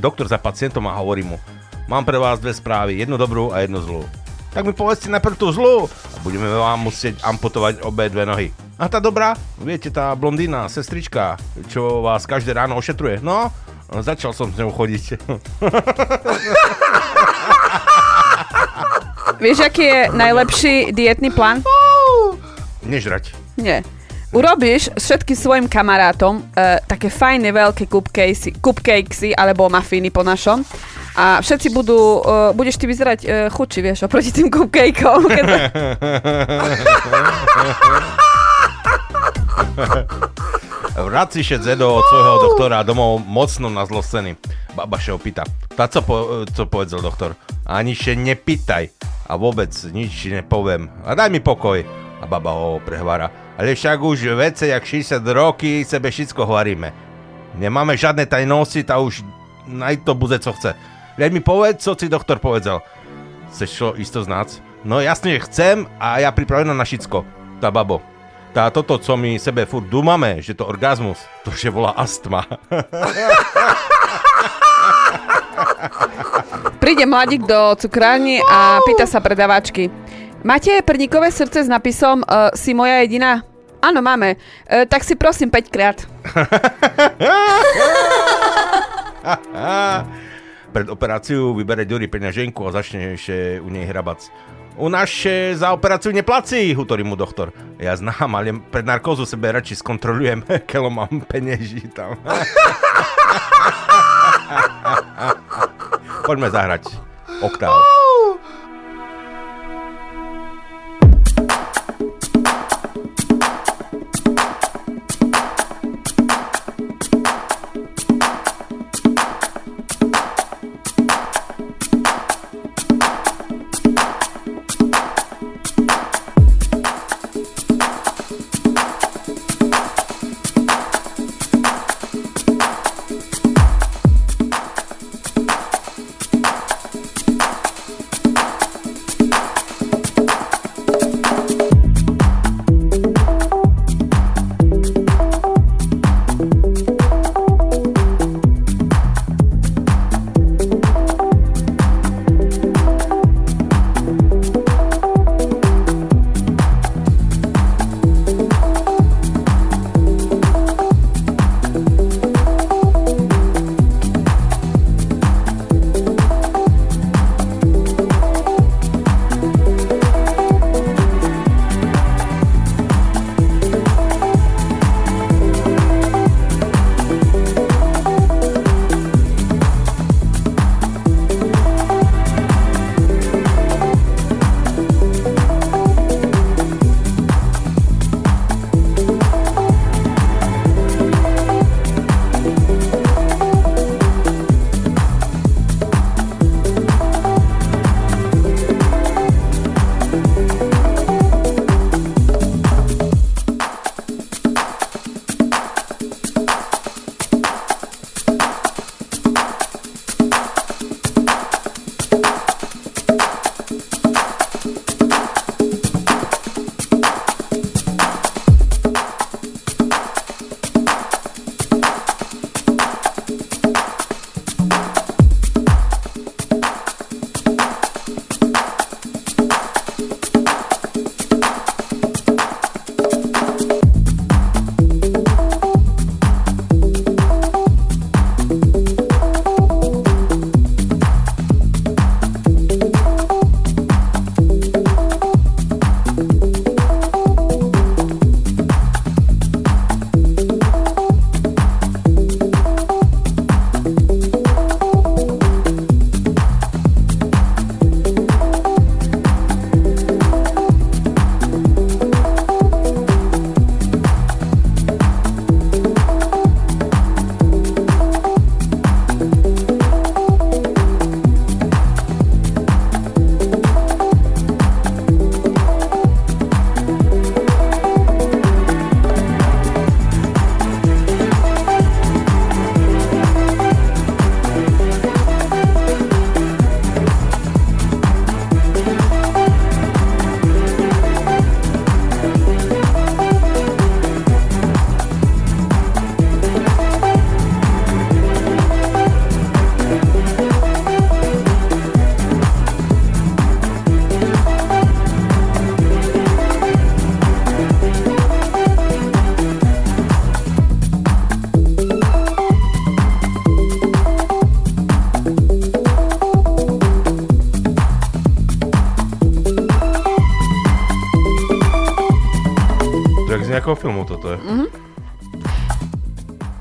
doktor za pacientom a hovorí mu, mám pre vás dve správy, jednu dobrú a jednu zlú. Tak mi povedzte najprv tú zlú a budeme vám musieť amputovať obe dve nohy. A tá dobrá? Viete, tá blondína, sestrička, čo vás každé ráno ošetruje. No, začal som s ňou chodiť. Vieš, aký je najlepší dietný plán? Nežrať. Nie. Urobíš s všetkým svojim kamarátom uh, také fajné veľké cupcakesy, cupcakesy alebo mafíny po našom a všetci budú, uh, budeš ty vyzerať uh, chudší, vieš, oproti tým cupcakeom. Keď... Vraciše Zedo od svojho doktora domov mocno nazlostený. Baba sa ho pýta, tá co, po, co povedal doktor? Ani še nepýtaj a vôbec nič nepoviem. A daj mi pokoj. A baba ho prehvára. Ale však už vece, jak 60 roky, sebe všetko hovoríme. Nemáme žiadne tajnosti, tá už naj to bude, co chce. Daj mi povedz, co si doktor povedal. Chceš čo isto znác? No jasne, chcem a ja pripravená na všetko. Tá babo. Tá toto, co my sebe furt dúmame, že to orgazmus, to že volá astma. Príde mladík do cukrárny a pýta sa predávačky. Máte prníkové srdce s napisom uh, Si moja jediná? Áno, máme. Uh, tak si prosím 5 krát. Pred operáciou vybere Ďuri peňaženku a začne ešte u nej hrabac. U nás za operáciu neplací, hutorí mu doktor. Ja znám, ale pred narkózu sebe radši skontrolujem, kelo mám peněží tam. Poďme zahrať oktáv.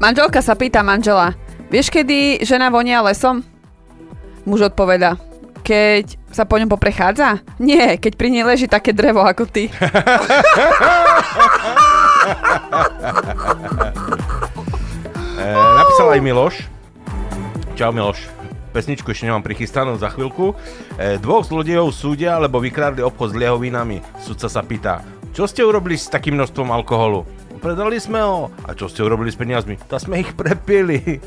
Manželka sa pýta manžela, vieš kedy žena vonia lesom? Muž odpoveda, keď sa po ňom poprechádza? Nie, keď pri nej leží také drevo ako ty. E, napísal aj Miloš. Čau Miloš. Pesničku ešte nemám prichystanú za chvíľku. E, dvoch zlodejov súdia, lebo vykradli obchod s liehovinami. Sudca sa pýta, čo ste urobili s takým množstvom alkoholu? Predali sme ho. A čo ste urobili s peniazmi? Ta sme ich prepili.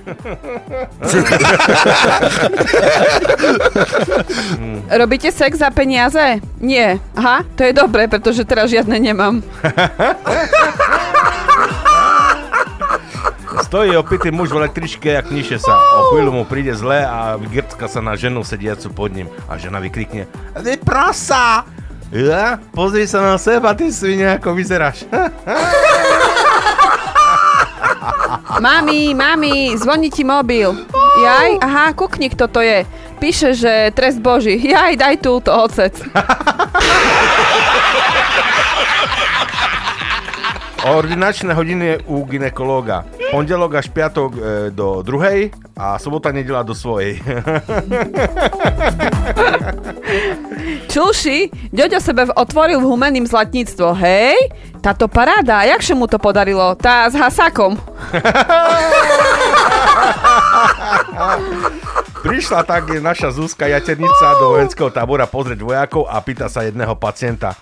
Robíte sex za peniaze? Nie. Aha, to je dobré, pretože teraz žiadne nemám. Stojí opitý muž v električke a kniše sa. O chvíľu mu príde zle a vygrcka sa na ženu sediacu pod ním. A žena vykrikne, Ty prasa! Ja? Pozri sa na seba, ty svine, ako vyzeráš. Mami, mami, zvoní ti mobil. Jaj, aha, kukni, kto to je. Píše, že trest Boží. Jaj, daj túto ocec. Ordinačné hodiny u ginekológa. Pondelok až piatok e, do druhej a sobota nedela do svojej. Čuši, Ďoďo sebe otvoril v humeným zlatníctvo, hej? Táto paráda, jakže mu to podarilo? Tá s hasakom. Prišla tak naša Zuzka Jaternica do vojenského tábora pozrieť vojakov a pýta sa jedného pacienta.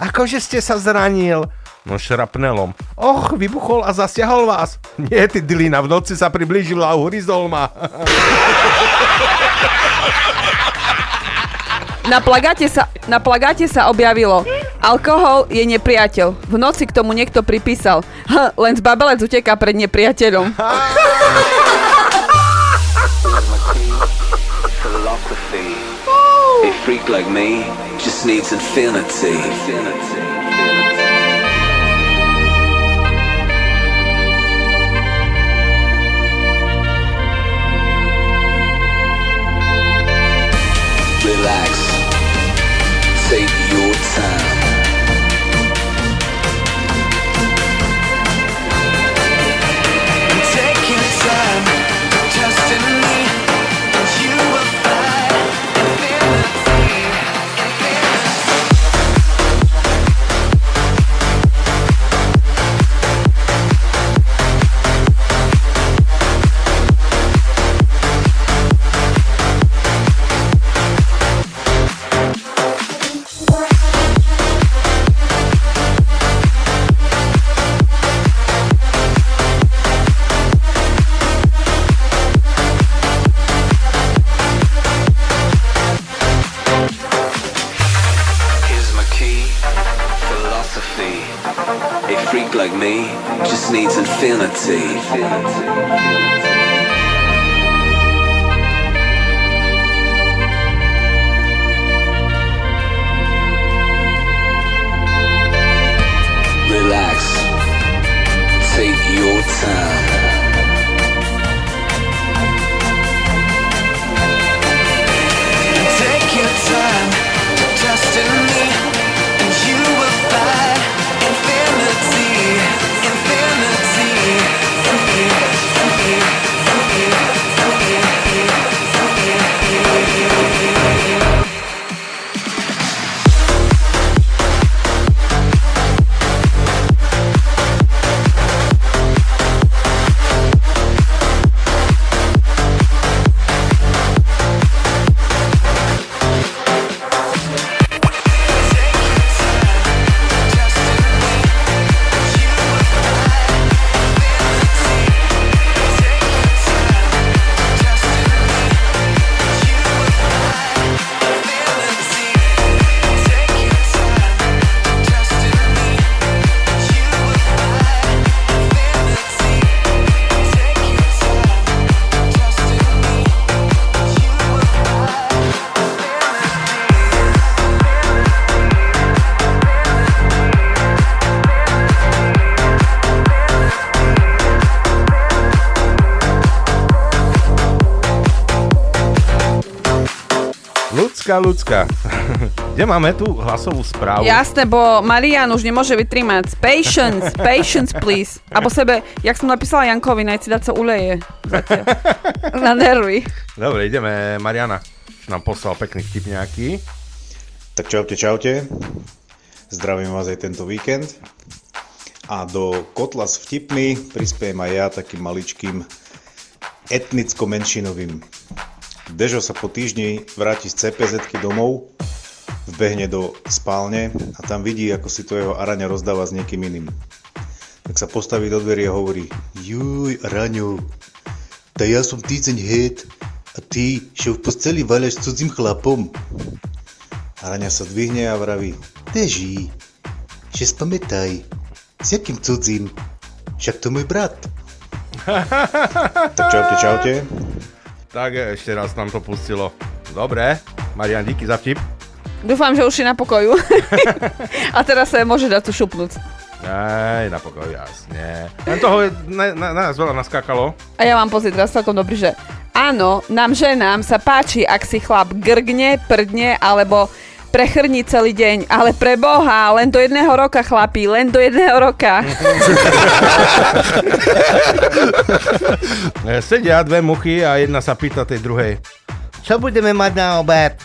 Akože ste sa zranil? No šrapnelom. Och, vybuchol a zasiahol vás. Nie, ty dilina, v noci sa priblížila a uhryzol ma. Na plagáte sa, na plagáte sa objavilo. Alkohol je nepriateľ. V noci k tomu niekto pripísal. H, len zbabelec uteká pred nepriateľom. freak like me just needs infinity. Relax. Needs infinity. Relax. Take your time. Take your time, trust in me, Ľudská, ľudská. Kde máme tu hlasovú správu? Jasné, bo Marian už nemôže vytrímať. Patience, patience, please. Abo sebe, jak som napísala Jankovi, naj si dať sa uleje. Zatiaľ. Na nervy. Dobre, ideme. Mariana už nám poslal pekný vtip nejaký. Tak čaute, čaute. Zdravím vás aj tento víkend. A do kotla s vtipmi prispiejem aj ja takým maličkým etnicko-menšinovým. Dežo sa po týždni vráti z cpz domov, vbehne do spálne a tam vidí, ako si to jeho araňa rozdáva s niekým iným. Tak sa postaví do dverí a hovorí Juj, Araňo, ta ja som týceň het a ty še v posteli vaľaš s cudzím chlapom. Araňa sa dvihne a vraví Deži, že spamätaj, s jakým cudzím? Však to môj brat. tak čaute, čaute. Tak ešte raz nám to pustilo. Dobre, Marian, díky za vtip. Dúfam, že už si na pokoju. A teraz sa môže dať tu šupnúť. Aj, na pokoj, jasne. Len toho je, na, na, na nás veľa naskákalo. A ja mám pocit teraz celkom dobrý, že áno, nám ženám sa páči, ak si chlap grgne, prdne alebo prechrní celý deň, ale pre Boha, len do jedného roka, chlapí, len do jedného roka. Sedia dve muchy a jedna sa pýta tej druhej. Čo budeme mať na obed?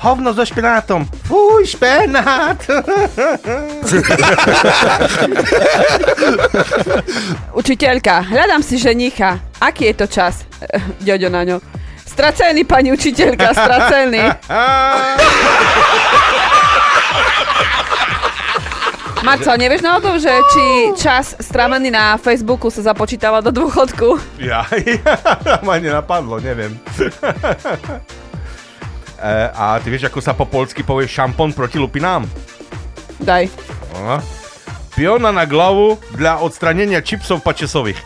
Hovno so špenátom. Fúj, špenát. Učiteľka, hľadám si ženicha. Aký je to čas? Eh, Ďoďo na ňo. Stracený, pani učiteľka, stracený. Marcel, nevieš náhodou, že či čas strávený na Facebooku sa započítava do dôchodku? Ja, ma nenapadlo, neviem. e, a ty vieš, ako sa po polsky povie šampón proti lupinám? Daj. Aha. Piona na glavu dla odstranenia čipsov pačesových.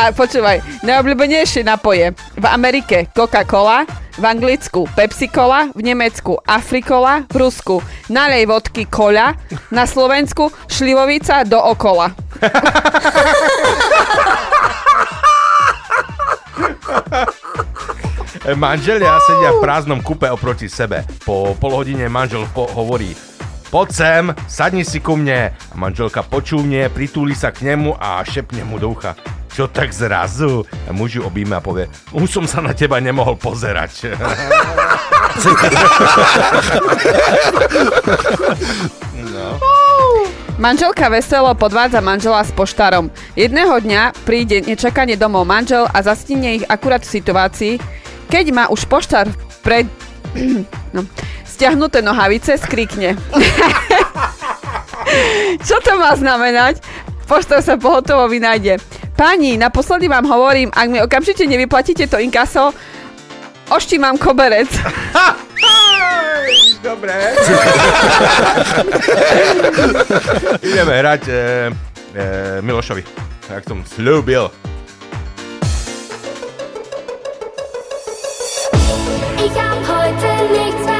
A počúvaj, najobľúbenejšie napoje. V Amerike Coca-Cola, v Anglicku Pepsi-Cola, v Nemecku Afrikola, v Rusku nalej vodky koľa, na Slovensku šlivovica do okola. Manželia sedia v prázdnom kupe oproti sebe. Po pol hodine manžel po- hovorí Poď sem, sadni si ku mne. A manželka počúvne, pritúli sa k nemu a šepne mu do ucha. Čo tak zrazu? A muž ju obíme a povie, už som sa na teba nemohol pozerať. no. Manželka veselo podvádza manžela s poštárom. Jedného dňa príde nečakane domov manžel a zastihne ich akurát v situácii, keď má už poštár pred... no, stiahnuté nohavice, skrikne. Čo to má znamenať? Poštár sa pohotovo vynájde. Pani, naposledy vám hovorím, ak mi okamžite nevyplatíte to inkaso, oštímam koberec. Dobre. Ideme hrať e, e, Milošovi. Jak som slúbil. Ich hab heute nichts mehr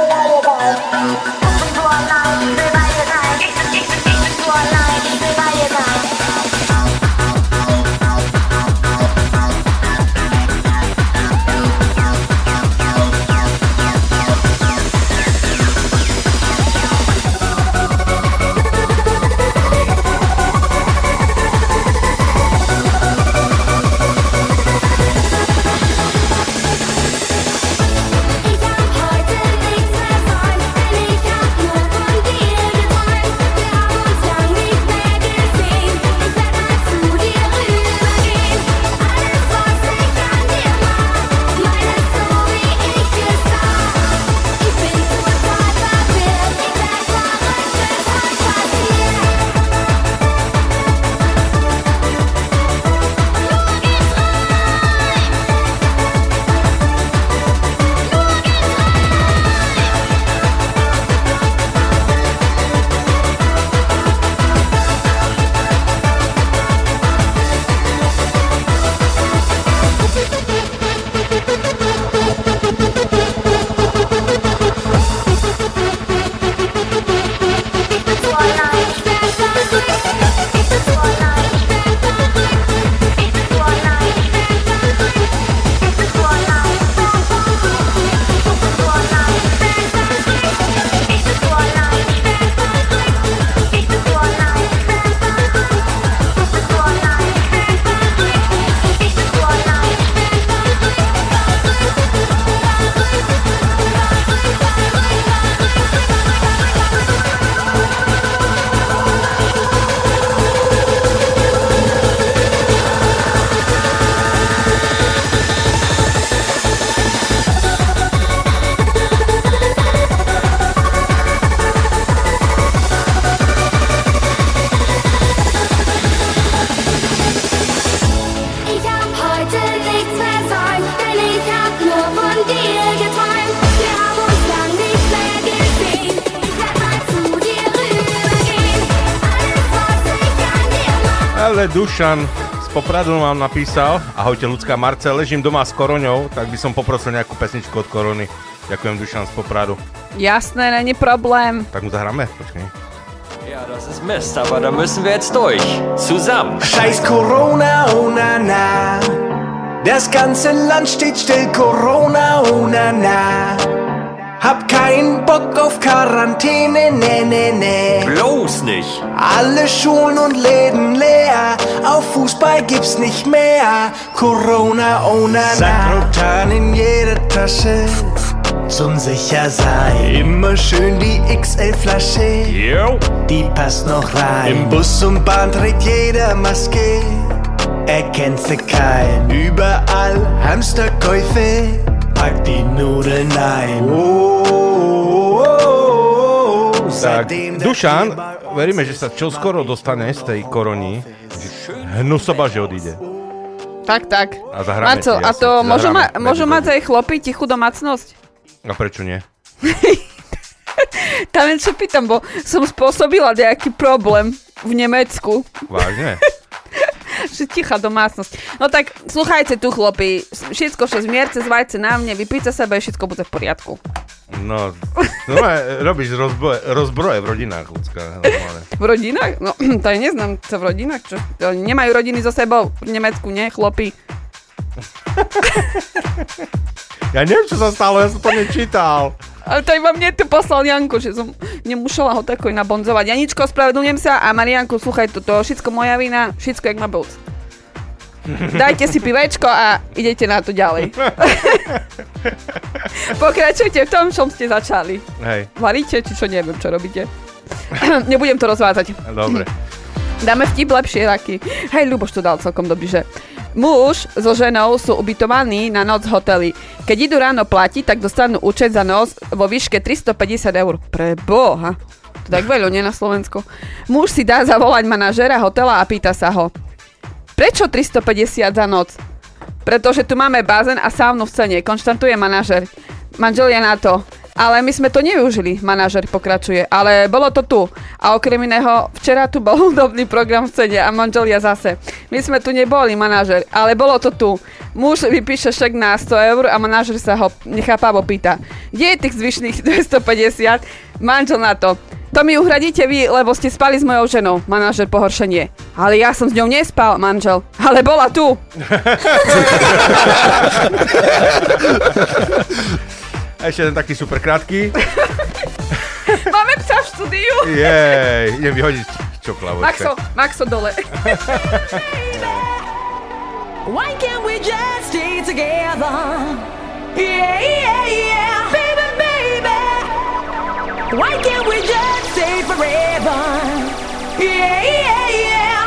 Dušan z Popradu vám napísal, ahojte ľudská Marce, ležím doma s koroňou, tak by som poprosil nejakú pesničku od korony. Ďakujem Dušan z Popradu. Jasné, není problém. Tak mu zahráme, počkej. Ja, das ist Mist, aber da müssen wir jetzt durch. Zusammen. Scheiß Corona, oh na na. Das ganze Land steht still, Corona, oh na na. Quarantäne, ne, ne, ne. Bloß nicht. Alle Schulen und Läden leer, auf Fußball gibt's nicht mehr. Corona, oh na na. Sakrotan in jeder Tasche, zum Sichersein. Immer schön die XL-Flasche, die passt noch rein. Im Bus und Bahn trägt jeder Maske, erkennt sie kein. Überall Hamsterkäufe, pack die Nudeln ein. Oh. Tak, Dušan, veríme, že sa čoskoro dostane z tej koroni. Hnusoba, že odíde. Tak, tak. A zahráme Marcel, ti, a to môžu, ma, môžu mať aj chlopy tichú domácnosť? A prečo nie? Tam len čo pýtam, bo som spôsobila nejaký problém v Nemecku. Vážne? že tichá domácnosť. No tak, sluchajte tu, chlapi. Všetko, čo zmierte, zvajte na mne, vypíte sebe, všetko bude v poriadku. No, no robíš rozboje, rozbroje v rodinách, ľudská. Normálne. V rodinách? No, to ja neznám, co v rodinách, čo? To Nemajú rodiny so sebou v Nemecku, nie, chlopi? Ja neviem, čo sa stalo, ja som to nečítal. Ale to iba mne tu poslal Janko, že som nemusela ho tako nabonzovať. Janičko, spravedlňujem sa a Marianku, sluchaj, toto všetko moja vina, všetko jak má byť. Dajte si pivečko a idete na to ďalej. Pokračujte v tom, čom ste začali. Hej, Varíte, či čo neviem, čo robíte. Nebudem to rozvádzať. dobre. Dáme vtip lepšie taký. Hej, Ľuboš to dal celkom dobrý, že muž so ženou sú ubytovaní na noc v hoteli. Keď idú ráno platiť, tak dostanú účet za noc vo výške 350 eur. Pre boha. To tak veľa, nie na Slovensku. Muž si dá zavolať manažera hotela a pýta sa ho. Prečo 350 za noc? Pretože tu máme bazén a saunu v cene, konštantuje manažer. Manželia na to. Ale my sme to nevyužili, manažer pokračuje. Ale bolo to tu. A okrem iného, včera tu bol hudobný program v cene a manželia zase. My sme tu neboli, manažer, ale bolo to tu. Muž vypíše šek na 100 eur a manažer sa ho nechápavo pýta. Kde je tých zvyšných 250? Manžel na to. To mi uhradíte vy, lebo ste spali s mojou ženou, manažer pohoršenie. Ale ja som s ňou nespal, manžel. Ale bola tu. A ešte jeden taký super krátky. Máme psa v štúdiu. Jej, idem vyhodiť čokoľvek. Maxo, Maxo dole. Why can't we just stay together? Yeah, yeah, yeah. Why can't we just stay forever? Yeah, yeah, yeah.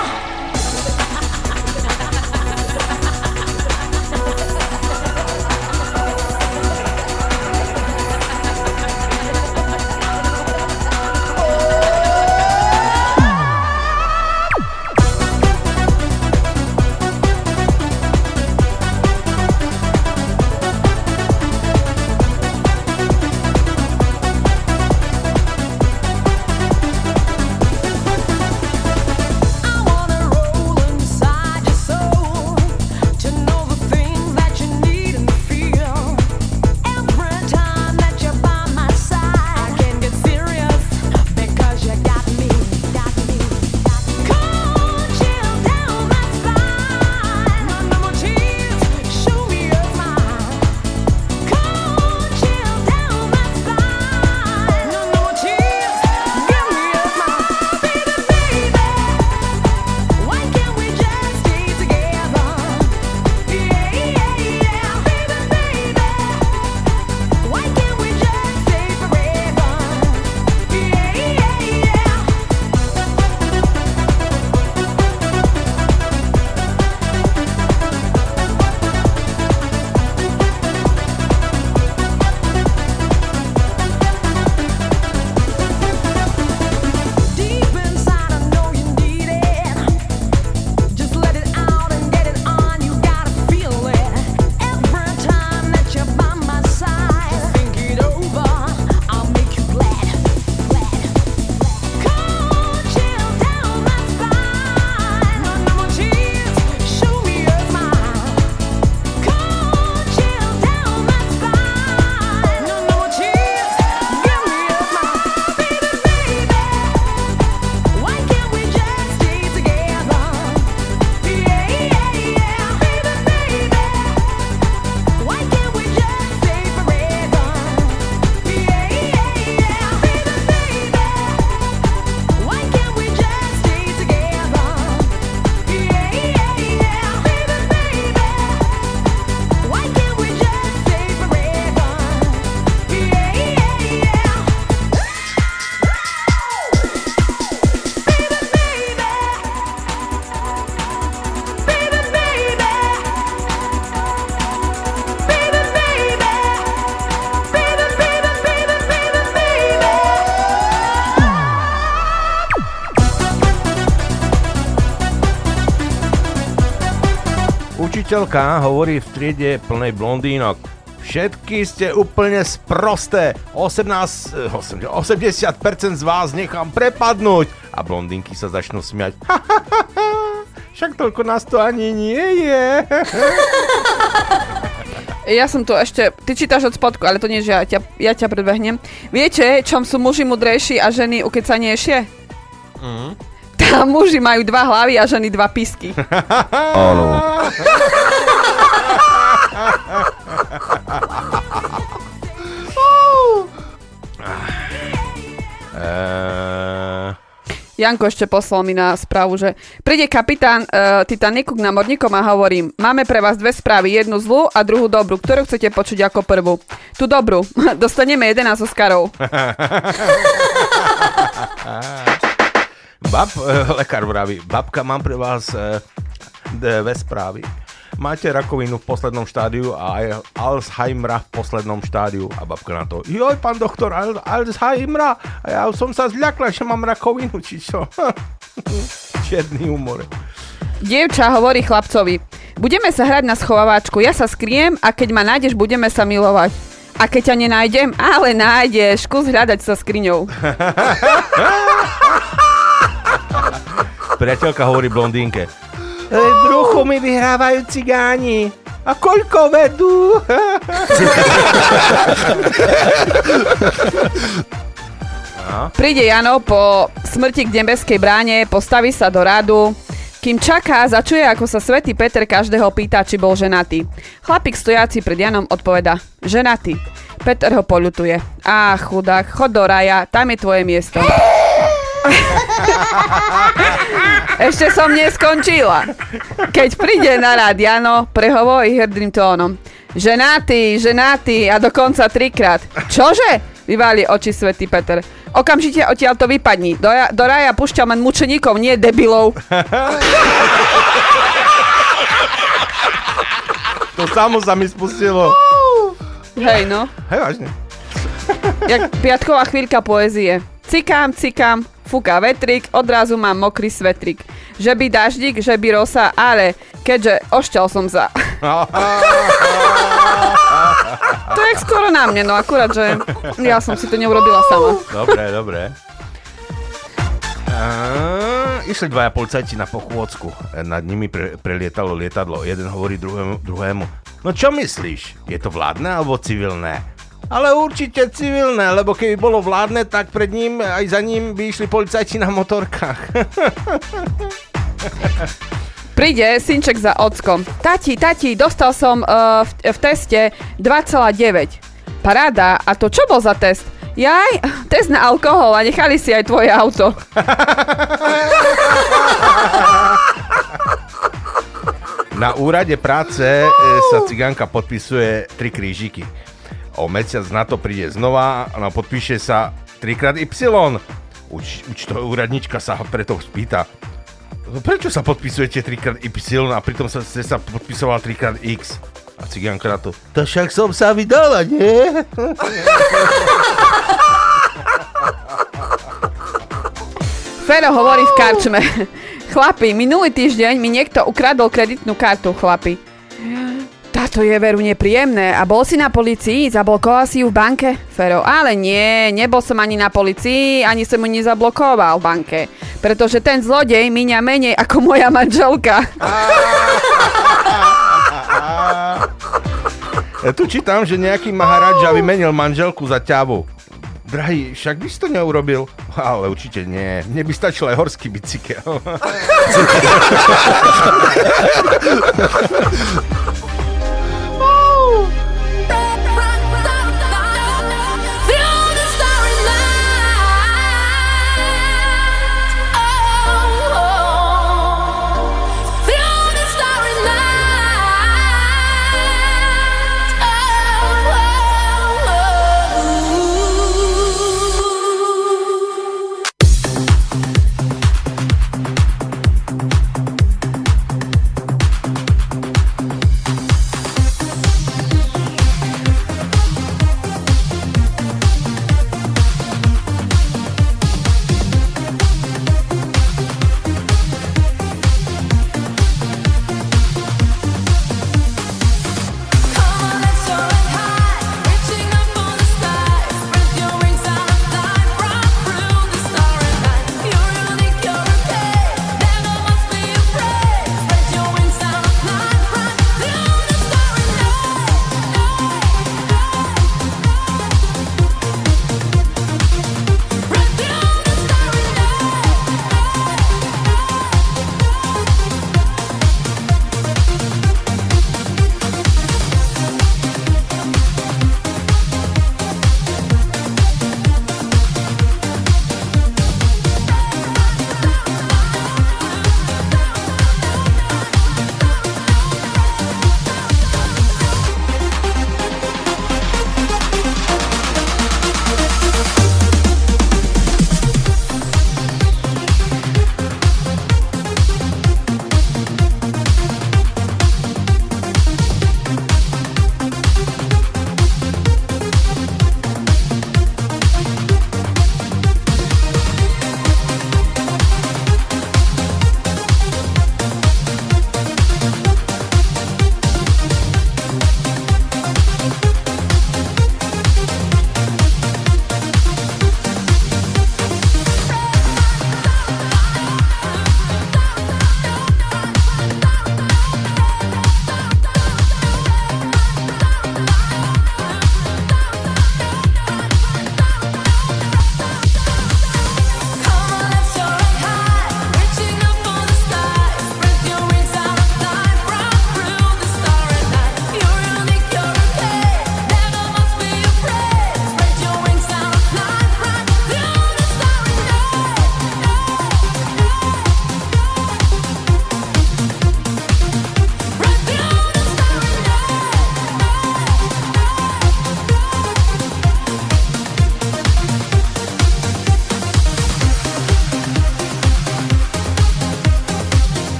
Učiteľka hovorí v triede plnej blondínok. Všetky ste úplne sprosté. 18, eh, 8, 80% z vás nechám prepadnúť. A blondínky sa začnú smiať. Však toľko nás to ani nie je. Ja som tu ešte, ty čítaš od spodku, ale to nie, že ja ťa, ja ťa predbehnem. Viete, čom sú muži mudrejší a ženy ukecanejšie? Mm. Tam muži majú dva hlavy a ženy dva pisky. Áno. Ehm, Janko ešte poslal mi na správu, že príde kapitán uh, Titaniku k námorníkom a hovorím, máme pre vás dve správy, jednu zlú a druhú dobrú. Ktorú chcete počuť ako prvú? Tú dobrú. Dostaneme 11 Oscarov. Bab, eh, lekár vraví, babka, mám pre vás eh, dve správy. Máte rakovinu v poslednom štádiu a aj Alzheimera v poslednom štádiu. A babka na to, joj, pán doktor, Al- Alzheimera, a ja som sa zľakla, že mám rakovinu, či čo. Čierny humor. Dievča hovorí chlapcovi, budeme sa hrať na schovávačku, ja sa skriem a keď ma nájdeš, budeme sa milovať. A keď ťa nenájdem, ale nájdeš, kus hľadať sa skriňou. Priateľka hovorí blondínke, v bruchu mi vyhrávajú cigáni. A koľko vedú? no. Príde Jano po smrti k nebeskej bráne, postaví sa do radu, kým čaká, začuje, ako sa svätý Peter každého pýta, či bol ženatý. Chlapík stojaci pred Janom odpoveda, ženatý. Peter ho poľutuje. Á, chudák, chod do raja, tam je tvoje miesto. Ešte som neskončila. Keď príde na rád Jano, prehovorí hrdým tónom. Ženatý, ženatý a dokonca trikrát. Čože? Vyváli oči svätý Peter. Okamžite odtiaľ to vypadni. Do, ja- do raja pušťam len mučeníkov, nie debilov. To samo sa mi spustilo. Hej no. Hej, vážne. Jak piatková chvíľka poezie. Cikám, cikám, fúka vetrik, odrazu mám mokrý svetrik. Že by daždík, že by rosa, ale keďže ošťal som sa. To je skoro na mne, no akurát, že ja som si to neurobila sama. Dobre, dobre. A, išli dvaja policajti na pochôdzku. Nad nimi pre, prelietalo lietadlo. Jeden hovorí druhému, druhému. No čo myslíš? Je to vládne alebo civilné? Ale určite civilné, lebo keby bolo vládne, tak pred ním aj za ním by išli policajti na motorkách. Príde synček za ockom. Tati, tati, dostal som uh, v, v teste 2,9. Paráda, a to čo bol za test? Jaj, test na alkohol a nechali si aj tvoje auto. Na úrade práce e, sa cigánka podpisuje tri krížiky. O mesiac na to príde znova a podpíše sa trikrát Y. Uč, uč to úradnička sa preto spýta, prečo sa podpisujete trikrát Y a pritom sa, ste sa podpisoval trikrát X? A cigánka na to, to však som sa vydala, nie? Fero hovorí v karčme. Chlapi, minulý týždeň mi niekto ukradol kreditnú kartu, chlapi. Táto je veru nepríjemné. A bol si na policii? Zablokoval si ju v banke? Fero, ale nie, nebol som ani na policii, ani som ju nezablokoval v banke. Pretože ten zlodej míňa menej ako moja manželka. Ja tu čítam, že nejaký Maharadža vymenil manželku za ťavu. Drahý, však by si to neurobil? Ale určite nie. Mne by stačil aj horský bicykel.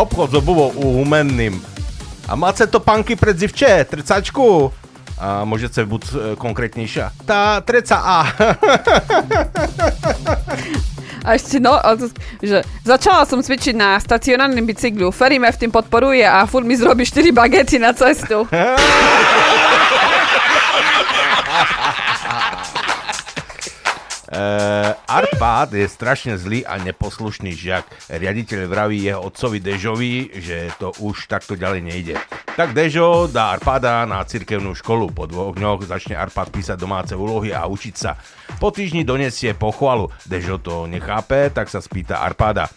Obchod s obuvou umenným. A máte to panky pred zivče, trcačku? A môžete buď e, konkrétnejšia. Tá treca A. A ešte no, že začala som cvičiť na stacionárnym bicyklu. Ferry ma v tým podporuje a furt mi zrobí 4 bagety na cestu. Uh, Arpád je strašne zlý a neposlušný žiak. Riaditeľ vraví jeho otcovi Dežovi, že to už takto ďalej nejde. Tak Dežo dá Arpáda na cirkevnú školu. Po dvoch dňoch začne Arpád písať domáce úlohy a učiť sa. Po týždni donesie pochvalu. Dežo to nechápe, tak sa spýta Arpáda.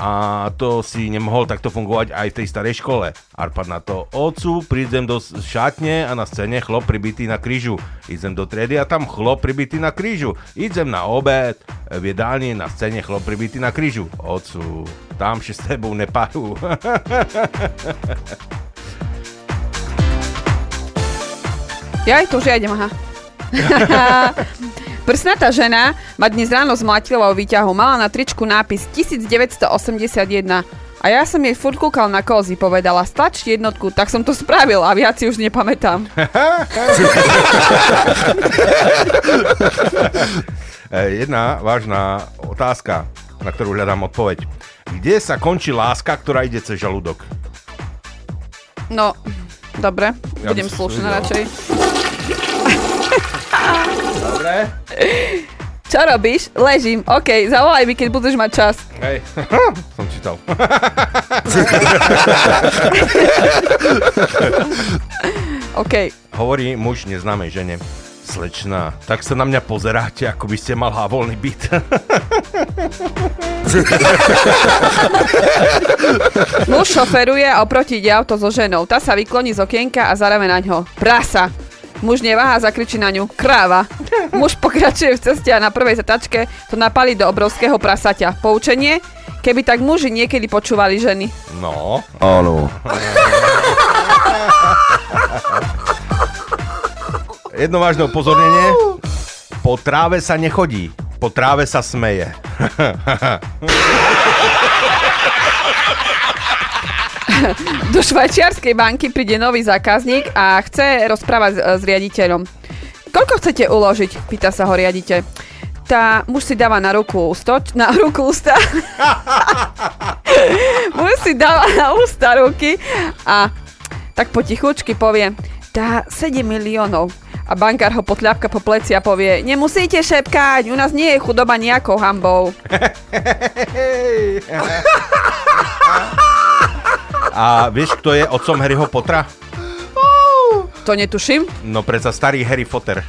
A to si nemohol takto fungovať aj v tej starej škole. Arpad na to, ocu, prídem do šatne a na scéne chlop pribitý na krížu. Idem do triedy a tam chlop pribitý na krížu. Idem na obed, v jedálni na scéne chlop pribitý na krížu. Ocu, tam še s tebou nepajú. Ja aj to, ja idem, aha. Prsnatá žena ma dnes ráno zmlatila vo výťahu. Mala na tričku nápis 1981. A ja som jej furt kúkal na kozy, povedala stlač jednotku, tak som to spravil a viac si už nepamätám. Jedna vážna otázka, na ktorú hľadám odpoveď. Kde sa končí láska, ktorá ide cez žalúdok? No, dobre, Ja budem slušná radšej. Dobre. Čo robíš? Ležím. OK, zavolaj mi, keď budeš mať čas. Hej, som čítal. OK. Hovorí muž neznámej žene. Slečna, tak sa na mňa pozeráte, ako by ste mal voľný byt. Muž šoferuje a oproti ide auto so ženou. Tá sa vykloní z okienka a zarave na ňo. Prasa. Muž neváha, zakričí na ňu. Kráva. Muž pokračuje v ceste a na prvej zatačke to napali do obrovského prasaťa. Poučenie? Keby tak muži niekedy počúvali ženy. No. Áno. Jedno vážne upozornenie. Po tráve sa nechodí, po tráve sa smeje. Do švajčiarskej banky príde nový zákazník a chce rozprávať s, s riaditeľom. Koľko chcete uložiť? Pýta sa ho riaditeľ. Tá muž si dáva na ruku ústo, na ruku ústa. muž si dáva na ústa ruky a tak potichučky povie, tá 7 miliónov. A bankár ho potľapka po pleci a povie, nemusíte šepkať, u nás nie je chudoba nejakou hambou. A vieš, kto je otcom Harryho Pottera? To netuším. No predsa starý Harry Potter.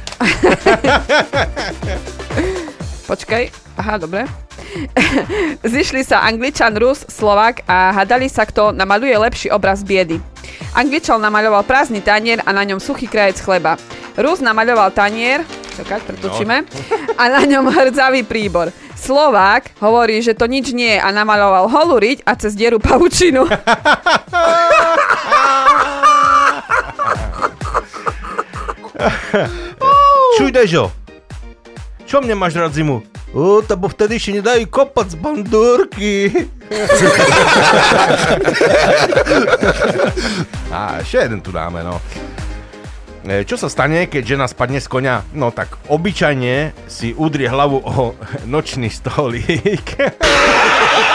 Počkaj, aha, dobre. Zišli sa Angličan, Rus, Slovák a hadali sa, kto namaluje lepší obraz biedy. Angličan namaľoval prázdny tanier a na ňom suchý krajec chleba. Rus namaľoval tanier, čakať, pretočíme, a na ňom hrdzavý príbor. Slovák hovorí, že to nič nie je a namaľoval holú riť a cez dieru pavučinu. Čuj, Dežo, čo mne máš rád zimu? O, to bo vtedy ešte nedajú kopať z bandúrky. A ešte jeden tu dáme, no. E, Čo sa stane, keď žena spadne z konia? No tak obyčajne si udrie hlavu o nočný stolík.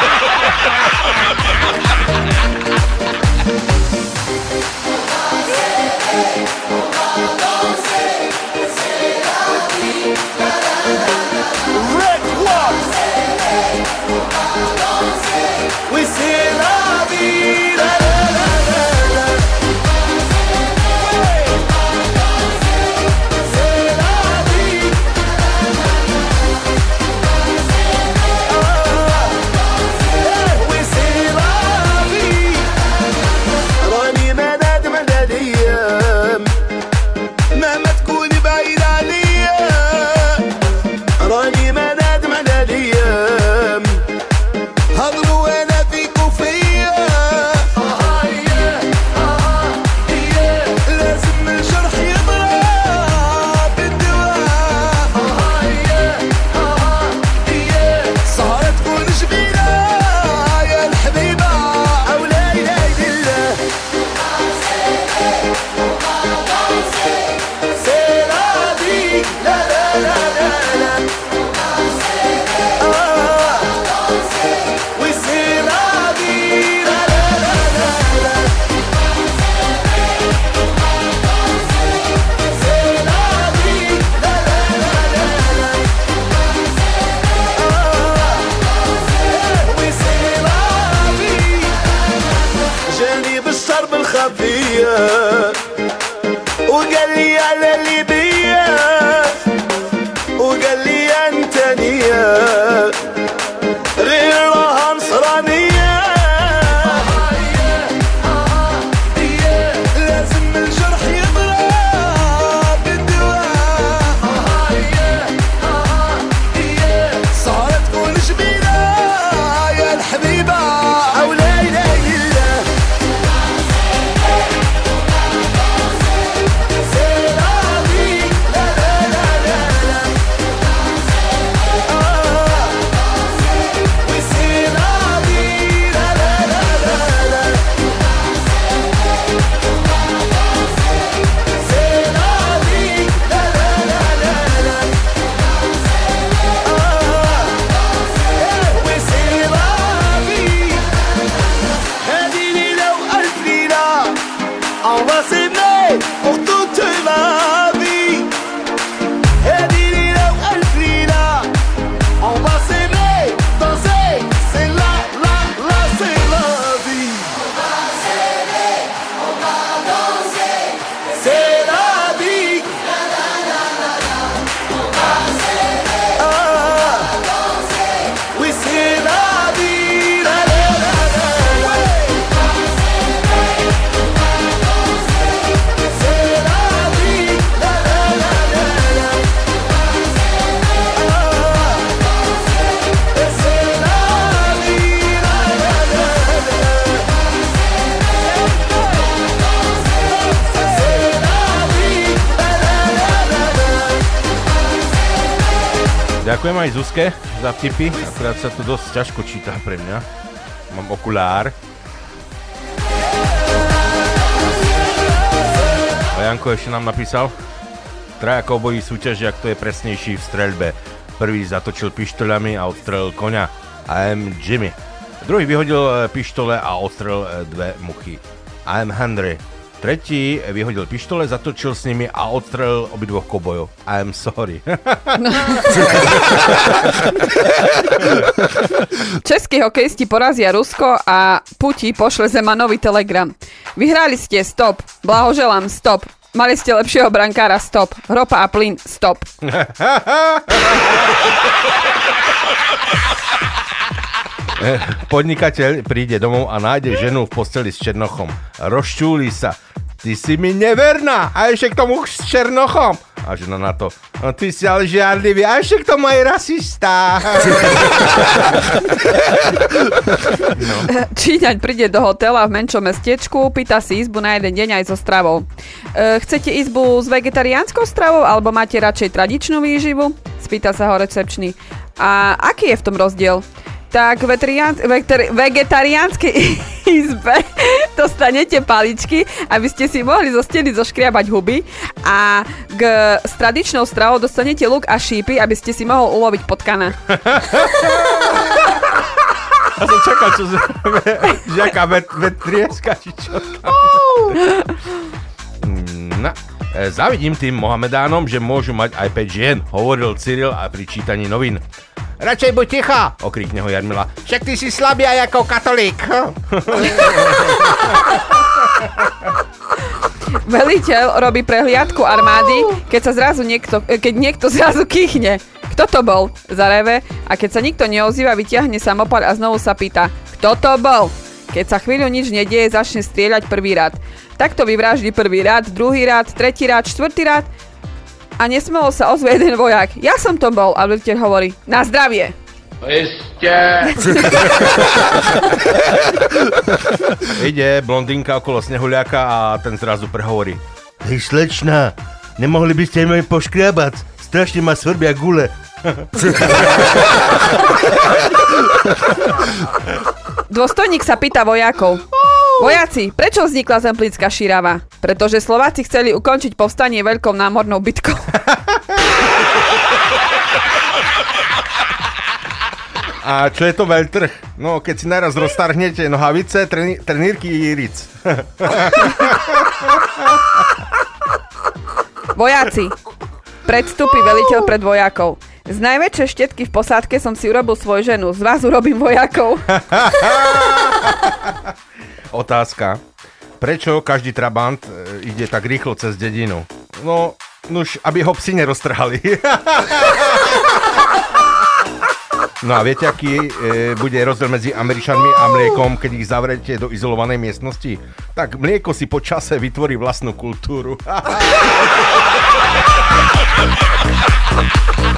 za vtipy, akurát sa tu dosť ťažko číta pre mňa. Mám okulár. A Janko ešte nám napísal, traja kouboji súťažia, kto je presnejší v streľbe. Prvý zatočil pištoľami a odstrelil koňa. I am Jimmy. Druhý vyhodil e, pištole a odstrelil e, dve muchy. I am Henry. Tretí vyhodil pištole, zatočil s nimi a odstrelil obidvoch kobojov. I am sorry. Českí hokejisti porazia Rusko a Puti pošle Zemanovi telegram. Vyhrali ste, stop. Blahoželám, stop. Mali ste lepšieho brankára, stop. Ropa a plyn, stop. Podnikateľ príde domov a nájde ženu v posteli s Černochom. Rozčúli sa. Ty si mi neverná a ešte k tomu s Černochom. A žena na to. No ty si ale žiarlivý a ešte k tomu aj rasista. Číňaň príde do hotela v menšom mestečku, pýta si izbu na jeden deň aj so stravou. E, chcete izbu s vegetariánskou stravou alebo máte radšej tradičnú výživu? Spýta sa ho recepčný. A aký je v tom rozdiel? Tak vegetariánskej izbe dostanete paličky, aby ste si mohli zo steny zoškriabať huby a k, s tradičnou stravou dostanete luk a šípy, aby ste si mohol uloviť potkana. A som čakal, čo. Žiaká vet, vetrieska, či čo. No, e, závidím tým Mohamedánom, že môžu mať aj 5 žien, hovoril Cyril a pri čítaní novín. Radšej buď ticha, okrikne ho Jarmila. Však ty si slabý aj ako katolík. Veliteľ robí prehliadku armády, keď sa zrazu niekto, keď niekto zrazu kýchne. Kto to bol? Zareve a keď sa nikto neozýva, vyťahne samopal a znovu sa pýta, kto to bol? Keď sa chvíľu nič nedieje, začne strieľať prvý rad. Takto vyvraždí prvý rad, druhý rad, tretí rad, štvrtý rad a nesmelo sa ozve jeden vojak. Ja som to bol a veliteľ hovorí, na zdravie. Iste. Ide blondínka okolo snehuliaka a ten zrazu prehovorí. Hej slečna, nemohli by ste mi poškriabať? Strašne ma svrbia gule. Dôstojník sa pýta vojakov. Vojaci, prečo vznikla Zemplínska šírava? Pretože Slováci chceli ukončiť povstanie veľkou námornou bitkou. A čo je to veľtrh? No, keď si naraz roztarhnete nohavice, treni- trenírky i ric. Vojaci, predstupí veliteľ pred vojakov. Z najväčšej štetky v posádke som si urobil svoju ženu, z vás urobím vojakov. Otázka. Prečo každý trabant e, ide tak rýchlo cez dedinu? No, nuž, aby ho psi neroztrhali. No a viete, aký e, bude rozdiel medzi Američanmi a mliekom, keď ich zavrete do izolovanej miestnosti? Tak mlieko si po čase vytvorí vlastnú kultúru.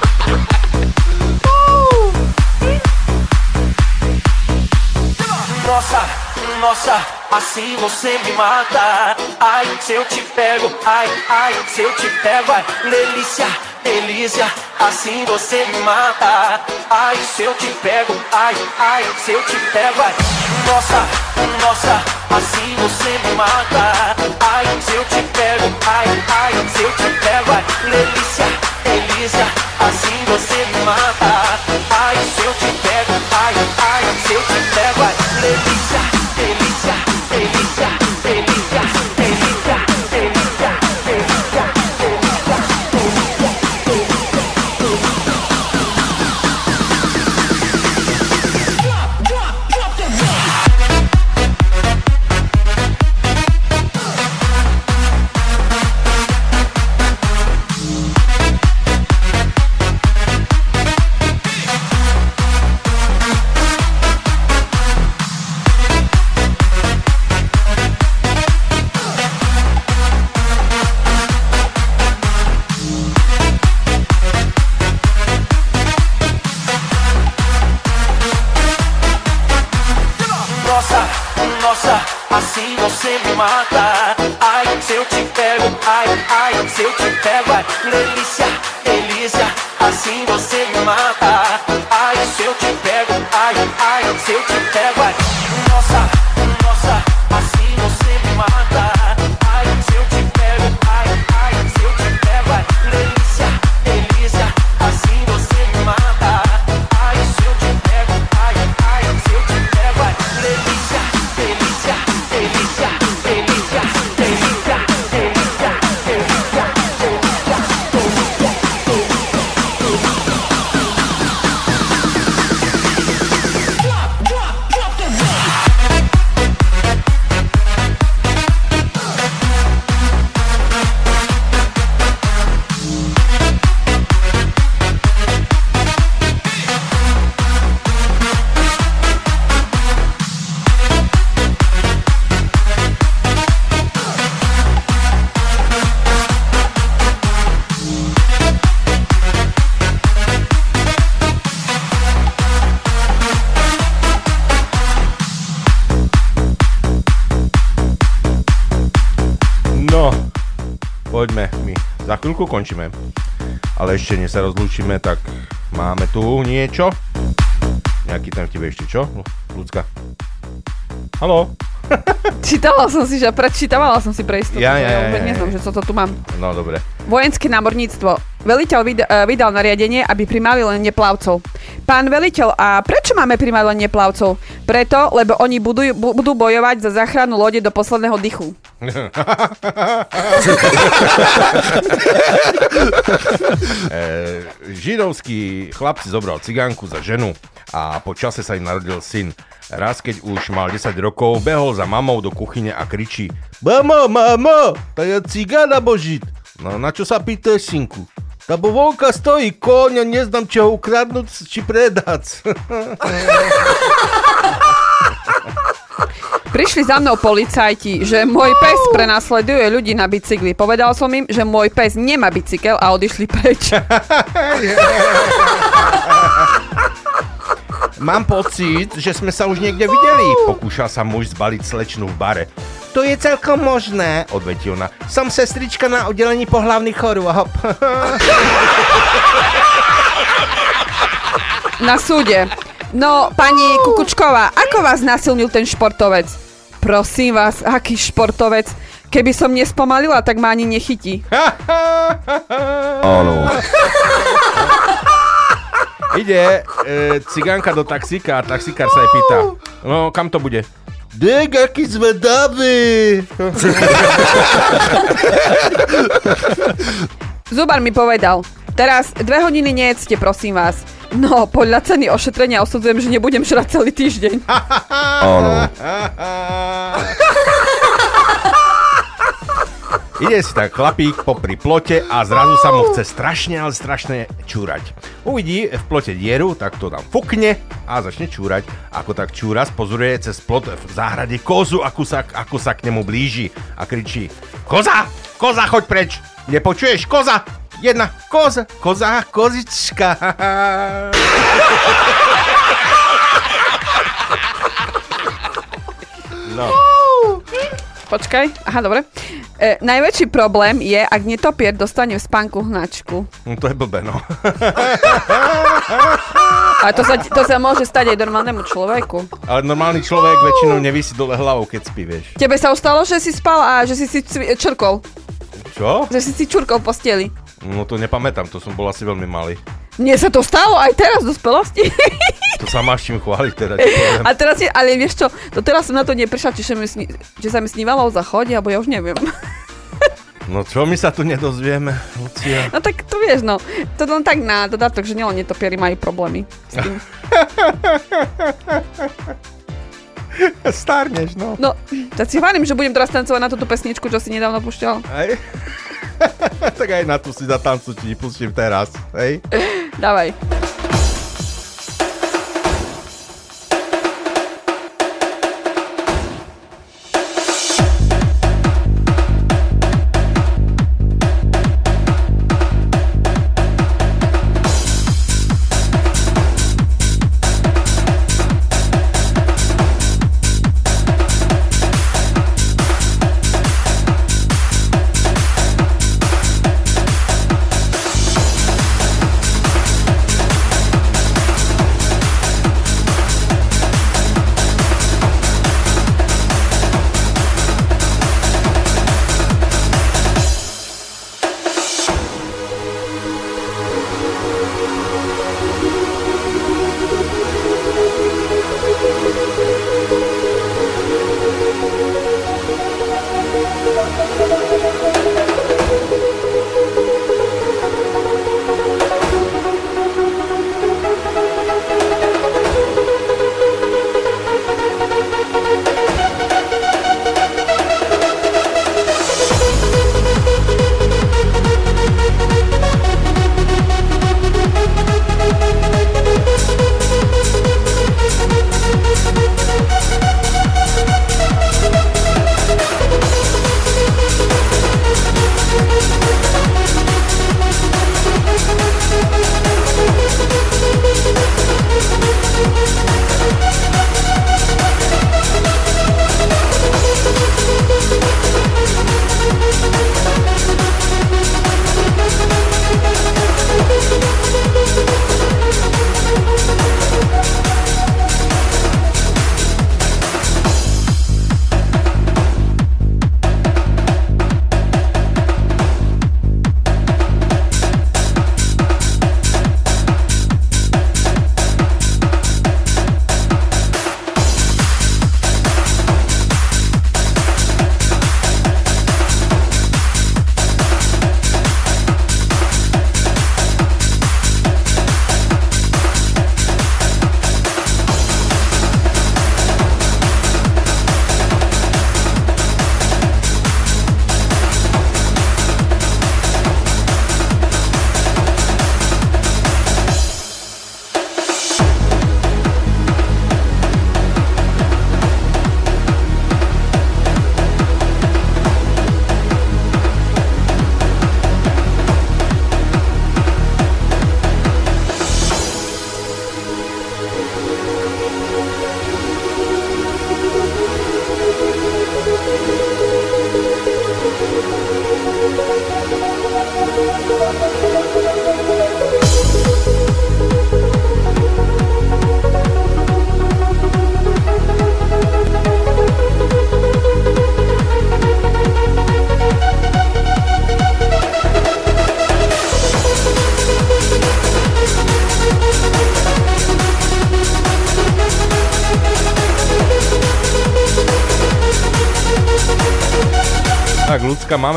nossa, assim você me mata. Ai, se eu te pego, ai, ai, se eu te pego, ai, delícia, delícia, assim você me mata. Ai, se eu te pego, ai, ai, se eu te pego, ai, nossa, nossa, assim você me mata. Ai, se eu te pego, ai, ai, se eu te pego, ai, delícia, delícia, assim você me mata. Ai, se eu te pego, ai, ai, se eu te pego, ai, delícia, você me mata. Ai, se eu te pego, ai, ai, se eu te pego, ai, poďme, my za chvíľku končíme. Ale ešte než sa rozlúčime, tak máme tu niečo. Nejaký ten vtip ešte, čo? Ľudská. Haló? Čítala som si, že prečítavala som si pre istotu. Ja, ja, ja, ja, že co to tu mám. No, dobre. Vojenské námorníctvo. Veliteľ eh, vydal nariadenie, aby primali len neplavcov. Pán veliteľ, a prečo máme primať len neplavcov? Preto, lebo oni budujú, bu- budú bojovať za záchranu lode do posledného dychu. e, židovský chlap si zobral cigánku za ženu a po čase sa im narodil syn. Raz, keď už mal 10 rokov, behol za mamou do kuchyne a kričí Mama, mama, to je cigána božit. No na čo sa pýtaš, synku? Lebo vonka stojí koň a neznám, či ho ukradnúť, či predať. Prišli za mnou policajti, že môj pes prenasleduje ľudí na bicykli. Povedal som im, že môj pes nemá bicykel a odišli preč. Mám pocit, že sme sa už niekde videli. Pokúšal sa muž zbaliť slečnu v bare. To je celkom možné, odvetí ona. Som sestrička na oddelení pohlavných chorôb. Na súde. No, pani Kukučková, ako vás nasilnil ten športovec? Prosím vás, aký športovec? Keby som nespomalila, tak ma ani nechytí. Áno. Ide e, cigánka do taxíka a taxikár sa jej pýta. No, kam to bude? Dek, aký zvedavý. Zubar mi povedal, teraz dve hodiny nejedzte, prosím vás. No, podľa ceny ošetrenia osudzujem, že nebudem žrať celý týždeň. Áno. Ide si tak chlapík popri plote a zrazu sa mu chce strašne, ale strašne čúrať. Uvidí v plote dieru, tak to tam fukne a začne čúrať. Ako tak čúra, pozoruje cez plot v záhrade kozu, ako sa, ako sa k nemu blíži a kričí Koza! Koza, choď preč! Nepočuješ? Koza! Jedna koza, koza, kozička. No. Počkaj, aha, dobre. E, najväčší problém je, ak netopier dostane v spánku hnačku. No to je blbé, no. A to sa, to sa môže stať aj normálnemu človeku. Ale normálny človek väčšinou nevisí dole hlavou, keď spí, vieš. Tebe sa ustalo, že si spal a že si si cvi- čurkol. Čo? Že si si čurkol v posteli. No to nepamätám, to som bol asi veľmi malý. Mne sa to stalo aj teraz v dospelosti. To sa máš čím chváliť teda. A teraz je, ale vieš čo, to teraz som na to neprišla, či, mi sni, či sa mi snívalo o záchode, alebo ja už neviem. No čo my sa tu nedozvieme, Lucia? No tak to vieš, no. To len tak na dodatok, že nielen netopieri majú problémy s tým. Starneš, no. No, tak si hovorím, že budem teraz tancovať na túto pesničku, čo si nedávno pušťal. Aj? tak aj na tú si zatancu ti pustím teraz, hej? Dávaj.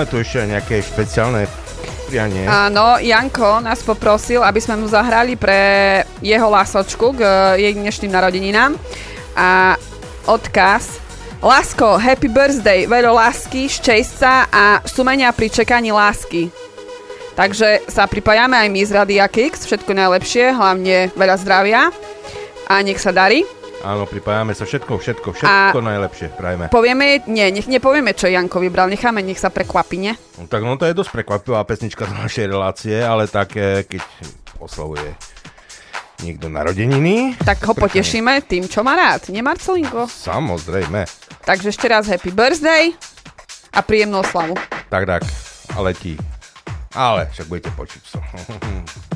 Máme tu ešte aj nejaké špeciálne prianie. Áno, Janko nás poprosil, aby sme mu zahrali pre jeho lásočku k eh, jej dnešným narodeninám. A odkaz Lásko, happy birthday, veľa lásky, šťastia a sumenia pri čekaní lásky. Takže sa pripájame aj my z Radia Kix, všetko najlepšie, hlavne veľa zdravia a nech sa darí. Áno, pripájame sa všetko, všetko, všetko najlepšie, prajeme. Povieme, nie, nech nepovieme, čo Janko vybral, necháme, nech sa prekvapí, ne? No, tak no to je dosť prekvapivá pesnička z našej relácie, ale tak eh, keď oslavuje niekto narodeniny. Tak ho potešíme tým, čo má rád, nie Marcelinko? Samozrejme. Takže ešte raz happy birthday a príjemnú oslavu. Tak, tak, a letí. Ale však budete počuť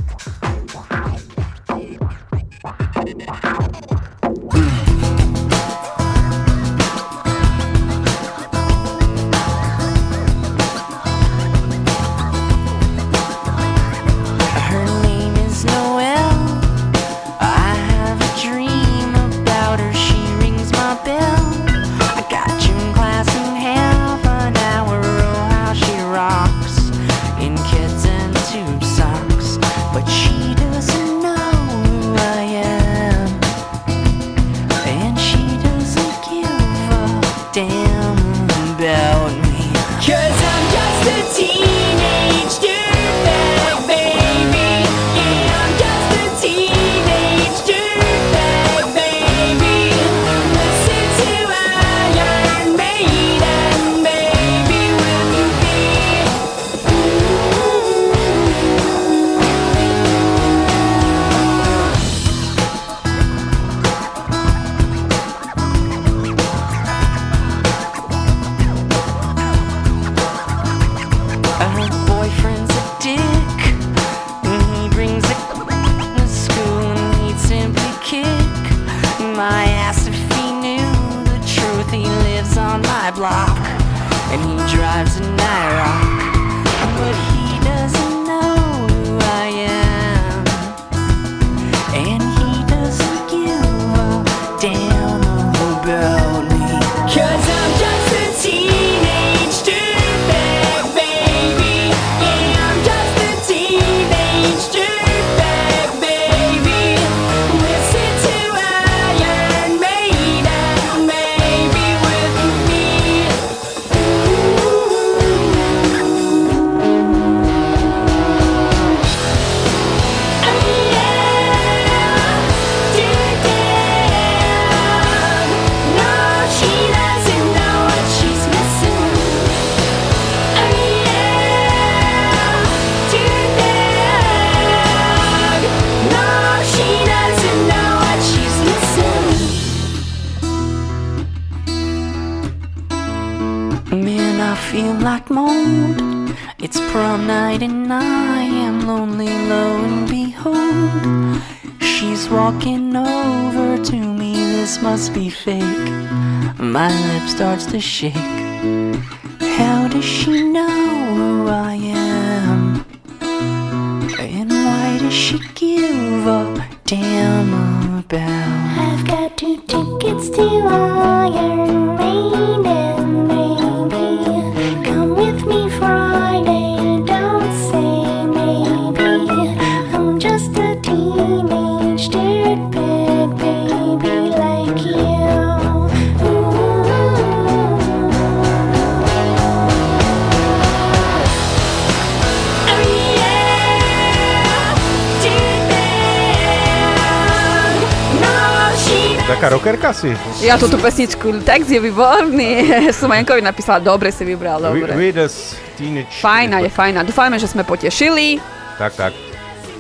Ja túto pesničku, text je výborný. Som Jankovi napísala, dobre si vybral, dobre. Readers Teenage... Fajná je fajná. Dúfajme, že sme potešili. Tak, tak.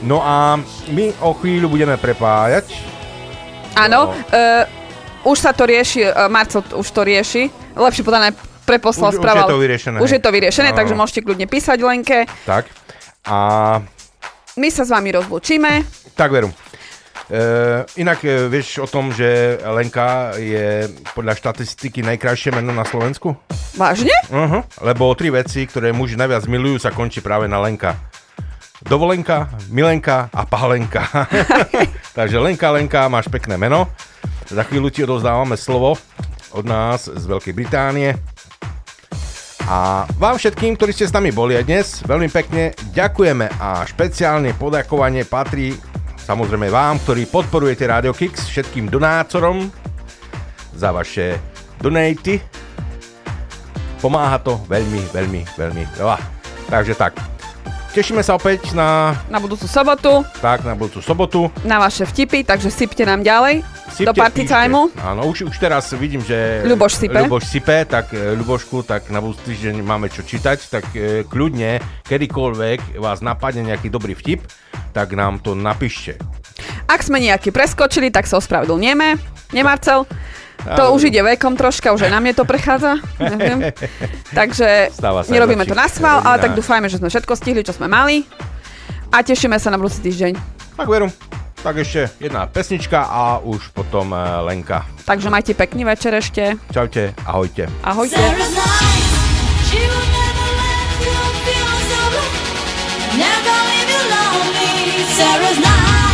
No a my o chvíľu budeme prepájať. Áno, uh, už sa to rieši, uh, Marcel už to rieši. Lepšie podané preposlal Už- už správa. je to vyriešené, Už je to vyriešené, Áno, takže môžete kľudne písať Lenke. Tak. A My sa s vami rozlúčime. tak veru. E, inak e, vieš o tom, že Lenka je podľa štatistiky najkrajšie meno na Slovensku? Vážne? Uh-huh. Lebo tri veci, ktoré muži najviac milujú, sa končí práve na Lenka. Dovolenka, Milenka a Pálenka. Takže Lenka, Lenka, máš pekné meno. Za chvíľu ti odovzdávame slovo od nás z Veľkej Británie. A vám všetkým, ktorí ste s nami boli aj dnes, veľmi pekne ďakujeme a špeciálne poďakovanie patrí samozrejme vám, ktorí podporujete Radio Kix, všetkým donátorom za vaše donaty. Pomáha to veľmi, veľmi, veľmi veľa. Takže tak. Tešíme sa opäť na, Na budúcu sobotu, tak, na budúcu sobotu. na vaše vtipy, takže sypte nám ďalej do Sypte, party píšte. timeu. Áno, už, už teraz vidím, že... Ľuboš sype. Ľuboš sype, tak e, Ľubošku, tak na budúci týždeň máme čo čítať, tak e, kľudne, kedykoľvek vás napadne nejaký dobrý vtip, tak nám to napíšte. Ak sme nejaký preskočili, tak sa ospravedlňujeme. Nie, Marcel? To už ide vekom troška, už aj na mne to prechádza. Neviem. Takže Stáva sa nerobíme to na schvál, ale tak dúfajme, že sme všetko stihli, čo sme mali. A tešíme sa na budúci týždeň. Tak veru, tak ešte jedna pesnička a už potom e, Lenka. Takže majte pekný večer ešte. Čaute, ahojte. Ahojte. Sarah's nice.